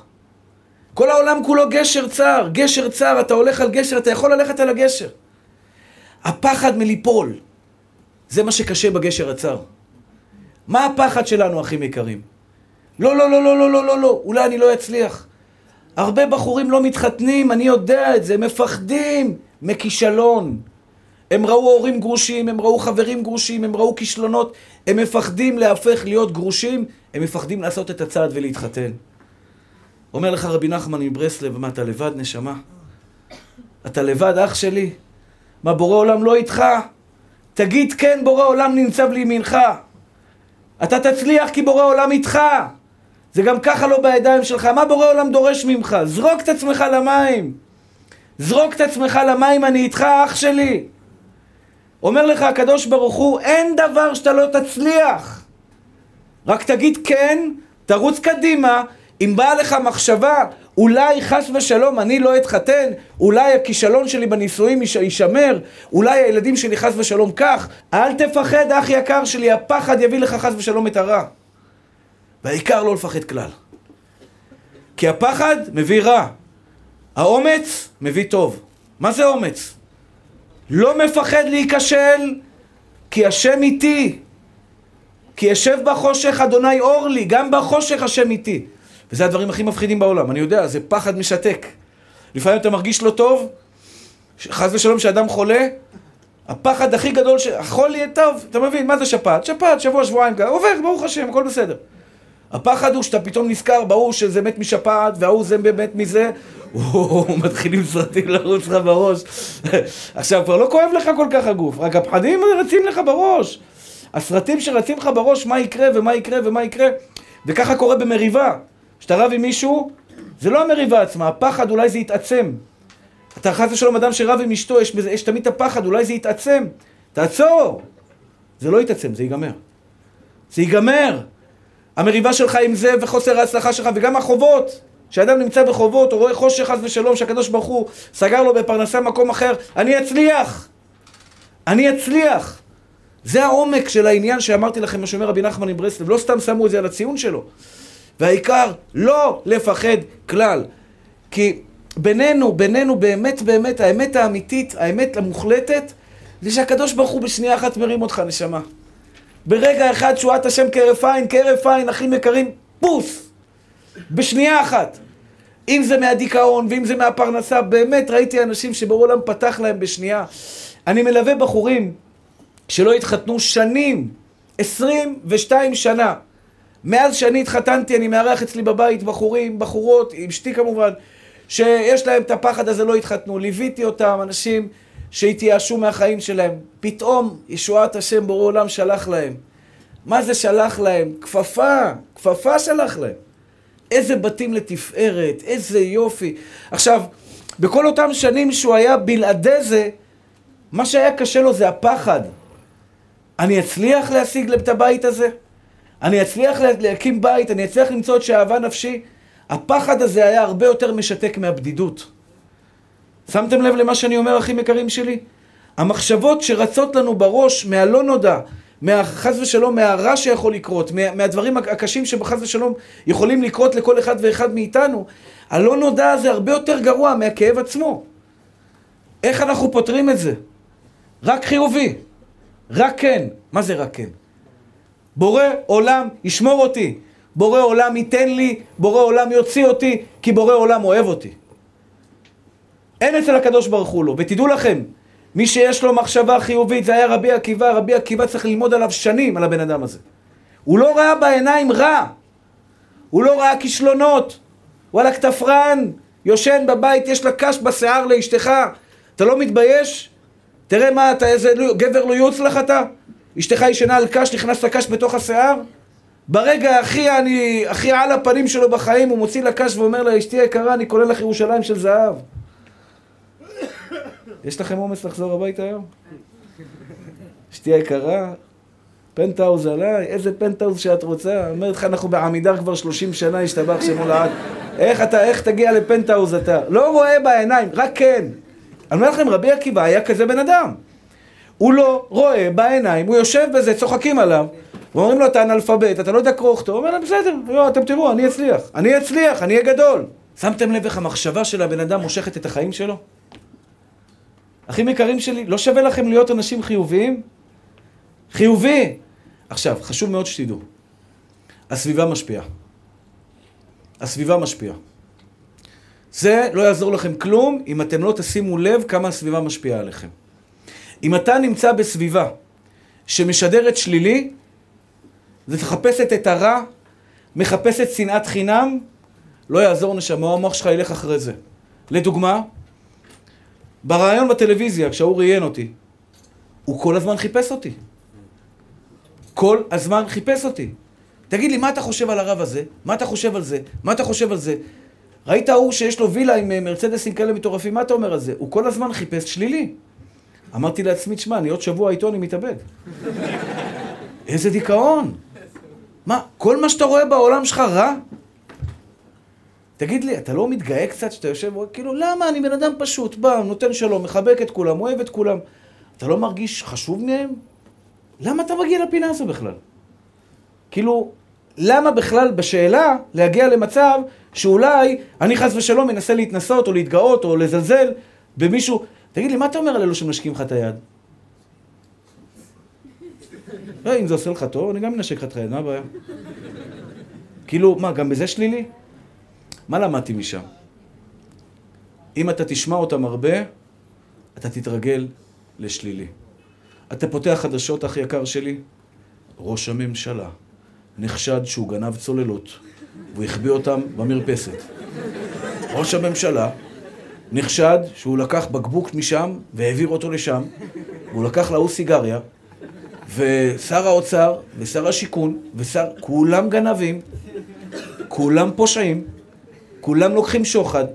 כל העולם כולו גשר צר, גשר צר, אתה הולך על גשר, אתה יכול ללכת על הגשר. הפחד מליפול, זה מה שקשה בגשר הצר. מה הפחד שלנו, אחים יקרים? לא, לא, לא, לא, לא, לא, לא, לא, אולי אני לא אצליח. הרבה בחורים לא מתחתנים, אני יודע את זה, מפחדים מכישלון. הם ראו הורים גרושים, הם ראו חברים גרושים, הם ראו כישלונות, הם מפחדים להפך להיות גרושים, הם מפחדים לעשות את הצעד ולהתחתן. אומר לך רבי נחמן מברסלב, מה, אתה לבד, נשמה? אתה לבד, אח שלי? מה, בורא עולם לא איתך? תגיד כן, בורא עולם נמצא לימינך. אתה תצליח כי בורא עולם איתך. זה גם ככה לא בידיים שלך. מה בורא עולם דורש ממך? זרוק את עצמך למים. זרוק את עצמך למים, אני איתך, אח שלי. אומר לך הקדוש ברוך הוא, אין דבר שאתה לא תצליח. רק תגיד כן, תרוץ קדימה, אם באה לך מחשבה, אולי חס ושלום אני לא אתחתן, אולי הכישלון שלי בנישואים יישמר, אולי הילדים שלי חס ושלום כך, אל תפחד אח יקר שלי, הפחד יביא לך חס ושלום את הרע. והעיקר לא לפחד כלל. כי הפחד מביא רע, האומץ מביא טוב. מה זה אומץ? לא מפחד להיכשל, כי השם איתי. כי ישב בחושך אדוני אור לי, גם בחושך השם איתי. וזה הדברים הכי מפחידים בעולם, אני יודע, זה פחד משתק. לפעמים אתה מרגיש לא טוב, חס ושלום שאדם חולה, הפחד הכי גדול, החול יהיה טוב, אתה מבין, מה זה שפעת? שפעת, שבוע, שבועיים, עובר, ברוך השם, הכל בסדר. הפחד הוא שאתה פתאום נזכר בהוא שזה מת משפעת, וההוא זה מת מזה, מתחילים סרטים לרוץ לך בראש. עכשיו, כבר לא כואב לך כל כך הגוף, רק הפחדים רצים לך בראש. הסרטים שרצים לך בראש, מה יקרה ומה יקרה ומה יקרה, וככה קורה במריבה. כשאתה רב עם מישהו, זה לא המריבה עצמה, הפחד אולי זה יתעצם. אתה חס ושלום אדם שרב עם אשתו, יש, יש תמיד את הפחד, אולי זה יתעצם. תעצור! זה לא יתעצם, זה ייגמר. זה ייגמר. המריבה שלך עם זה וחוסר ההצלחה שלך וגם החובות. כשאדם נמצא בחובות, או רואה חושך חס ושלום, שהקדוש ברוך הוא סגר לו בפרנסה במקום אחר, אני אצליח! אני אצליח! זה העומק של העניין שאמרתי לכם, מה שאומר רבי נחמן עם ברסלב, לא סתם שמו את זה על הציון שלו. והעיקר, לא לפחד כלל. כי בינינו, בינינו באמת באמת, האמת האמיתית, האמת המוחלטת, זה שהקדוש ברוך הוא בשנייה אחת מרים אותך, נשמה. ברגע אחד שועת השם כהרף עין, כהרף עין, אחים יקרים, פוס! בשנייה אחת. אם זה מהדיכאון ואם זה מהפרנסה, באמת ראיתי אנשים שבעולם פתח להם בשנייה. אני מלווה בחורים שלא התחתנו שנים, 22 שנה. מאז שאני התחתנתי, אני מארח אצלי בבית בחורים, בחורות, עם אשתי כמובן, שיש להם את הפחד הזה, לא התחתנו. ליוויתי אותם, אנשים שהתייאשו מהחיים שלהם. פתאום ישועת השם בורא עולם שלח להם. מה זה שלח להם? כפפה, כפפה שלח להם. איזה בתים לתפארת, איזה יופי. עכשיו, בכל אותם שנים שהוא היה בלעדי זה, מה שהיה קשה לו זה הפחד. אני אצליח להשיג את הבית הזה? אני אצליח להקים בית, אני אצליח למצוא את שאהבה נפשי. הפחד הזה היה הרבה יותר משתק מהבדידות. שמתם לב למה שאני אומר, אחים יקרים שלי? המחשבות שרצות לנו בראש מהלא נודע, חס ושלום, מהרע שיכול לקרות, מה, מהדברים הקשים שבחס ושלום יכולים לקרות לכל אחד ואחד מאיתנו, הלא נודע הזה הרבה יותר גרוע מהכאב עצמו. איך אנחנו פותרים את זה? רק חיובי. רק כן. מה זה רק כן? בורא עולם ישמור אותי. בורא עולם ייתן לי, בורא עולם יוציא אותי, כי בורא עולם אוהב אותי. אין אצל הקדוש ברוך הוא לו. ותדעו לכם, מי שיש לו מחשבה חיובית, זה היה רבי עקיבא, רבי עקיבא צריך ללמוד עליו שנים, על הבן אדם הזה. הוא לא ראה בעיניים רע, הוא לא ראה כישלונות. וואלה, כתפרן, יושן בבית, יש לה קש בשיער לאשתך, אתה לא מתבייש? תראה מה אתה, איזה גבר לא יוץ לך אתה? אשתך ישנה על קש, נכנס לקש בתוך השיער? ברגע הכי, אני, הכי על הפנים שלו בחיים, הוא מוציא לקש ואומר לה, אשתי היקרה, אני כולל לך ירושלים של זהב. יש לכם אומץ לחזור הביתה היום? אשתי היקרה, פנטהאוז עליי, איזה פנטהאוז שאת רוצה. אומרת לך, אנחנו בעמידר כבר 30 שנה, השתבח שמו לעד. איך אתה, איך תגיע לפנטהאוז אתה? לא רואה בעיניים, רק כן. אני אומר לכם, רבי עקיבא היה כזה בן אדם. הוא לא רואה בעיניים, הוא יושב בזה, צוחקים עליו, ואומרים לו, אתה אנאלפבית, אתה לא יודע קרוא וכתוב. הוא אומר להם, בסדר, לא, אתם תראו, אני אצליח. אני אצליח, אני אהיה גדול. שמתם לב איך המחשבה של הבן אדם מושכת את החיים שלו? אחים יקרים שלי, לא שווה לכם להיות אנשים חיוביים? חיובי! עכשיו, חשוב מאוד שתדעו, הסביבה משפיעה. הסביבה משפיעה. זה לא יעזור לכם כלום אם אתם לא תשימו לב כמה הסביבה משפיעה עליכם. אם אתה נמצא בסביבה שמשדרת שלילי, זה מחפשת את הרע, מחפשת שנאת חינם, לא יעזור נשמה, המוח שלך ילך אחרי זה. לדוגמה, בריאיון בטלוויזיה, כשהוא ראיין אותי, הוא כל הזמן חיפש אותי. כל הזמן חיפש אותי. תגיד לי, מה אתה חושב על הרב הזה? מה אתה חושב על זה? מה אתה חושב על זה? ראית ההוא שיש לו וילה עם אה, מרצדסים כאלה מטורפים, מה אתה אומר על זה? הוא כל הזמן חיפש שלילי. אמרתי לעצמי, תשמע, אני עוד שבוע איתו אני מתאבד. איזה דיכאון. מה, כל מה שאתה רואה בעולם שלך רע? תגיד לי, אתה לא מתגאה קצת שאתה יושב, כאילו, למה? אני בן אדם פשוט, בא, נותן שלום, מחבק את כולם, אוהב את כולם. אתה לא מרגיש חשוב מהם? למה אתה מגיע לפינה הזו בכלל? כאילו, למה בכלל בשאלה להגיע למצב שאולי אני חס ושלום מנסה להתנסות או להתגאות או לזלזל במישהו... תגיד לי, מה אתה אומר על אלו שמשקים לך את היד? לא, אם זה עושה לך טוב, אני גם מנשק לך את היד, מה הבעיה? כאילו, מה, גם בזה שלילי? מה למדתי משם? אם אתה תשמע אותם הרבה, אתה תתרגל לשלילי. אתה פותח חדשות, אח יקר שלי, ראש הממשלה נחשד שהוא גנב צוללות והוא החביא אותם במרפסת. ראש הממשלה נחשד שהוא לקח בקבוק משם והעביר אותו לשם, והוא לקח להוא סיגריה, ושר האוצר ושר השיכון ושר... כולם גנבים, כולם פושעים, כולם לוקחים שוחד,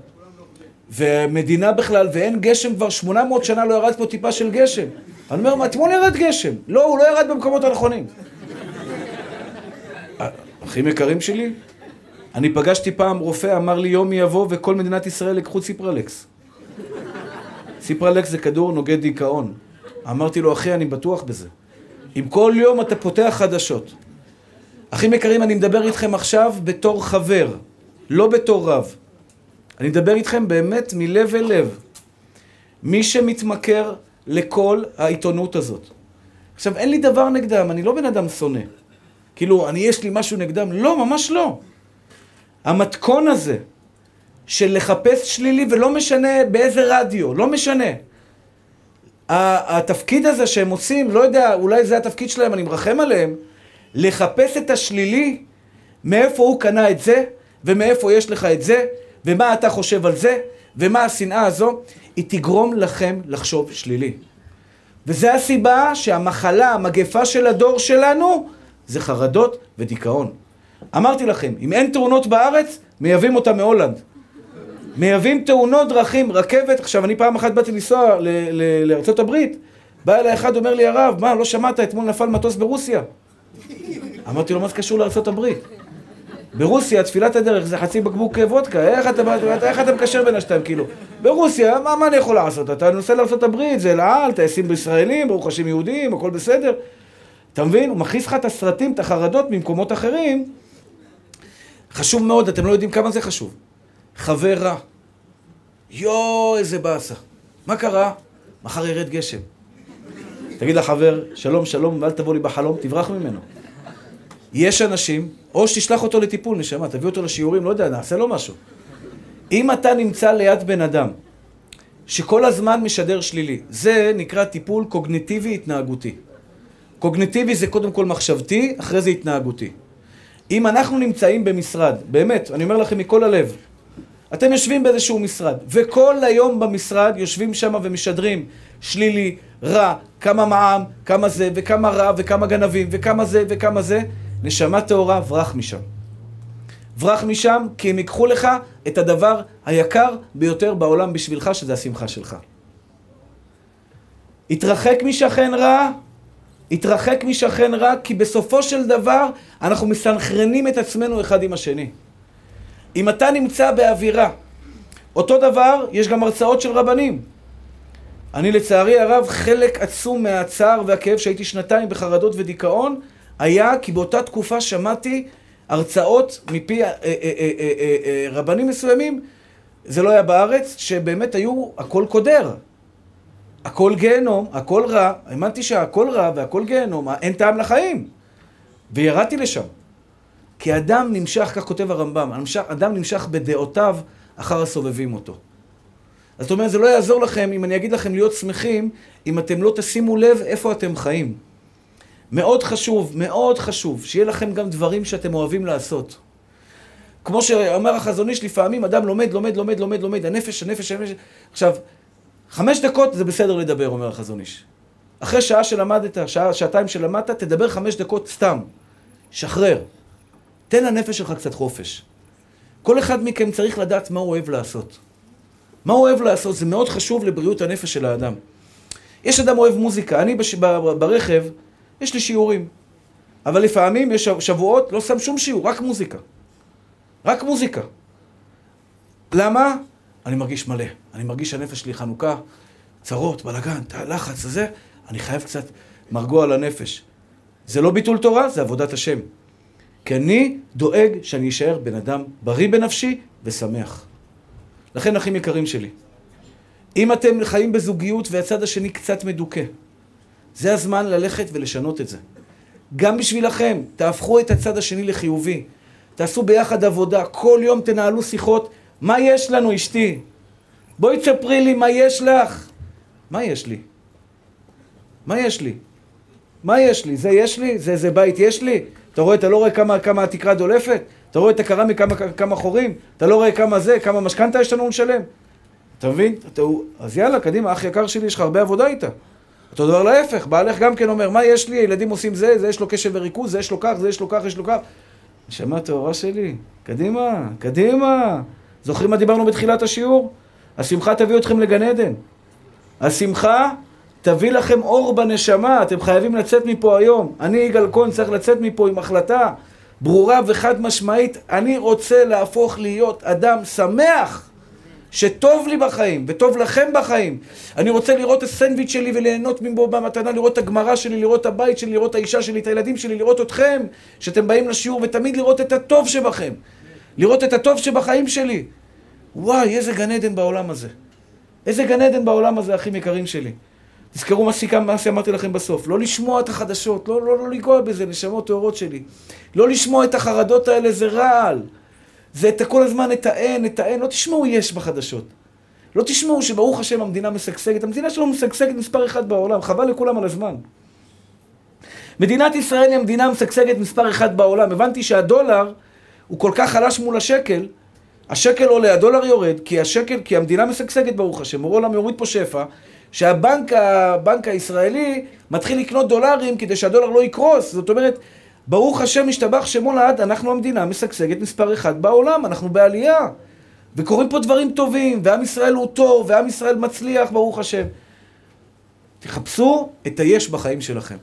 ומדינה בכלל, ואין גשם כבר 800 שנה לא ירד פה טיפה של גשם. אני אומר, אתמול ירד גשם. לא, הוא לא ירד במקומות הנכונים. אחים יקרים שלי, אני פגשתי פעם רופא, אמר לי יום יבוא וכל מדינת ישראל יקחו ציפרלקס. ציפרלקס זה כדור נוגד דיכאון. אמרתי לו, אחי, אני בטוח בזה. אם כל יום אתה פותח חדשות. אחים יקרים, אני מדבר איתכם עכשיו בתור חבר, לא בתור רב. אני מדבר איתכם באמת מלב אל לב. מי שמתמכר לכל העיתונות הזאת. עכשיו, אין לי דבר נגדם, אני לא בן אדם שונא. כאילו, אני, יש לי משהו נגדם. לא, ממש לא. המתכון הזה של לחפש שלילי, ולא משנה באיזה רדיו, לא משנה. התפקיד הזה שהם עושים, לא יודע, אולי זה התפקיד שלהם, אני מרחם עליהם, לחפש את השלילי, מאיפה הוא קנה את זה, ומאיפה יש לך את זה, ומה אתה חושב על זה, ומה השנאה הזו, היא תגרום לכם לחשוב שלילי. וזו הסיבה שהמחלה, המגפה של הדור שלנו, זה חרדות ודיכאון. אמרתי לכם, אם אין תאונות בארץ, מייבאים אותה מהולנד. מייבאים תאונות דרכים, רכבת, עכשיו אני פעם אחת באתי לנסוע לארצות הברית, בא אליי אחד, אומר לי, הרב, מה, לא שמעת, אתמול נפל מטוס ברוסיה. אמרתי לו, מה זה קשור לארצות הברית? ברוסיה, תפילת הדרך זה חצי בקבוק וודקה, איך אתה, מקשר בין השתיים, כאילו? ברוסיה, מה, מה אני יכול לעשות? אתה נוסע לארה"ב, זה לעל, טייסים בישראלים, ברוך השם יהודים, הכל בסדר. אתה מבין? הוא מכניס לך את הסרטים, את החרדות ממקומות אחרים. חשוב מאוד, אתם לא יודעים כמה זה חשוב. חבר רע. יואו, איזה באסה. מה קרה? מחר ירד גשם. תגיד לחבר, שלום, שלום, ואל תבוא לי בחלום, תברח ממנו. יש אנשים, או שתשלח אותו לטיפול, נשמה, תביא אותו לשיעורים, לא יודע, נעשה לו משהו. אם אתה נמצא ליד בן אדם שכל הזמן משדר שלילי, זה נקרא טיפול קוגניטיבי התנהגותי. קוגניטיבי זה קודם כל מחשבתי, אחרי זה התנהגותי. אם אנחנו נמצאים במשרד, באמת, אני אומר לכם מכל הלב, אתם יושבים באיזשהו משרד, וכל היום במשרד יושבים שם ומשדרים שלילי, רע, כמה מע"מ, כמה זה, וכמה רע, וכמה גנבים, וכמה זה, וכמה זה, נשמה טהורה, ברח משם. ברח משם, כי הם ייקחו לך את הדבר היקר ביותר בעולם בשבילך, שזה השמחה שלך. התרחק משכן רע, התרחק משכן רע, כי בסופו של דבר אנחנו מסנכרנים את עצמנו אחד עם השני. אם אתה נמצא באווירה, אותו דבר, יש גם הרצאות של רבנים. אני לצערי הרב, חלק עצום מהצער והכאב שהייתי שנתיים בחרדות ודיכאון, היה כי באותה תקופה שמעתי הרצאות מפי אה, אה, אה, רבנים מסוימים, זה לא היה בארץ, שבאמת היו הכל קודר. הכל גיהנום, הכל רע, האמנתי שהכל רע והכל גיהנום, אין טעם לחיים. וירדתי לשם. כי אדם נמשך, כך כותב הרמב"ם, אדם נמשך בדעותיו אחר הסובבים אותו. זאת אומרת, זה לא יעזור לכם אם אני אגיד לכם להיות שמחים, אם אתם לא תשימו לב איפה אתם חיים. מאוד חשוב, מאוד חשוב, שיהיה לכם גם דברים שאתם אוהבים לעשות. כמו שאומר החזון איש, לפעמים אדם לומד, לומד, לומד, לומד, לומד, הנפש, הנפש, הנפש. עכשיו, חמש דקות זה בסדר לדבר, אומר החזון איש. אחרי שעה שלמדת, שעה, שעתיים שלמדת, תדבר חמש דקות סתם. שחרר. תן לנפש שלך קצת חופש. כל אחד מכם צריך לדעת מה הוא אוהב לעשות. מה הוא אוהב לעשות? זה מאוד חשוב לבריאות הנפש של האדם. יש אדם אוהב מוזיקה. אני בש... ברכב, יש לי שיעורים. אבל לפעמים יש שבועות, לא שם שום שיעור, רק מוזיקה. רק מוזיקה. למה? אני מרגיש מלא. אני מרגיש שהנפש שלי חנוכה, צרות, בלאגן, לחץ, הזה. אני חייב קצת מרגוע לנפש. זה לא ביטול תורה, זה עבודת השם. כי אני דואג שאני אשאר בן אדם בריא בנפשי ושמח. לכן, אחים יקרים שלי, אם אתם חיים בזוגיות והצד השני קצת מדוכא, זה הזמן ללכת ולשנות את זה. גם בשבילכם, תהפכו את הצד השני לחיובי. תעשו ביחד עבודה, כל יום תנהלו שיחות. מה יש לנו, אשתי? בואי תספרי לי מה יש לך. מה יש לי? מה יש לי? מה יש לי? זה יש לי? זה, זה בית יש לי? אתה רואה, אתה לא רואה כמה, כמה התקרה דולפת? אתה רואה את הקרמי כמה, כמה חורים? אתה לא רואה כמה זה, כמה משכנתה יש לנו לשלם? אתה מבין? אתה, אז יאללה, קדימה, אח יקר שלי, יש לך הרבה עבודה איתה. אותו דבר להפך, בעלך גם כן אומר, מה יש לי, הילדים עושים זה, זה יש לו קשב וריכוז, זה יש לו כך, זה יש לו כך, יש לו כך. נשמה טהורה שלי, קדימה, קדימה. זוכרים מה דיברנו בתחילת השיעור? השמחה תביא אתכם לגן עדן. השמחה תביא לכם אור בנשמה, אתם חייבים לצאת מפה היום. אני, יגאל כהן, צריך לצאת מפה עם החלטה ברורה וחד משמעית. אני רוצה להפוך להיות אדם שמח. שטוב לי בחיים, וטוב לכם בחיים. אני רוצה לראות את הסנדוויץ' שלי וליהנות מבו במתנה, לראות את הגמרא שלי, לראות את הבית שלי, לראות את האישה שלי, את הילדים שלי, לראות אתכם, שאתם באים לשיעור, ותמיד לראות את הטוב שבכם. לראות את הטוב שבחיים שלי. וואי, איזה גן עדן בעולם הזה. איזה גן עדן בעולם הזה, אחים יקרים שלי. תזכרו מה שאמרתי לכם בסוף. לא לשמוע את החדשות, לא, לא, לא לגוע בזה, נשמות טהורות שלי. לא לשמוע את החרדות האלה, זה רעל. זה את כל הזמן את האין, את האין. לא תשמעו יש בחדשות. לא תשמעו שברוך השם המדינה משגשגת. המדינה שלנו משגשגת מספר אחד בעולם, חבל לכולם על הזמן. מדינת ישראל היא המדינה המשגשגת מספר אחד בעולם. הבנתי שהדולר הוא כל כך חלש מול השקל, השקל עולה, הדולר יורד, כי השקל, כי המדינה משגשגת ברוך השם, מורה עולם יוריד פה שפע, שהבנק הבנק הישראלי מתחיל לקנות דולרים כדי שהדולר לא יקרוס. זאת אומרת, ברוך השם משתבח שמו לעד, אנחנו המדינה משגשגת מספר אחד בעולם, אנחנו בעלייה. וקורים פה דברים טובים, ועם ישראל הוא טוב, ועם ישראל מצליח, ברוך השם. תחפשו את היש בחיים שלכם.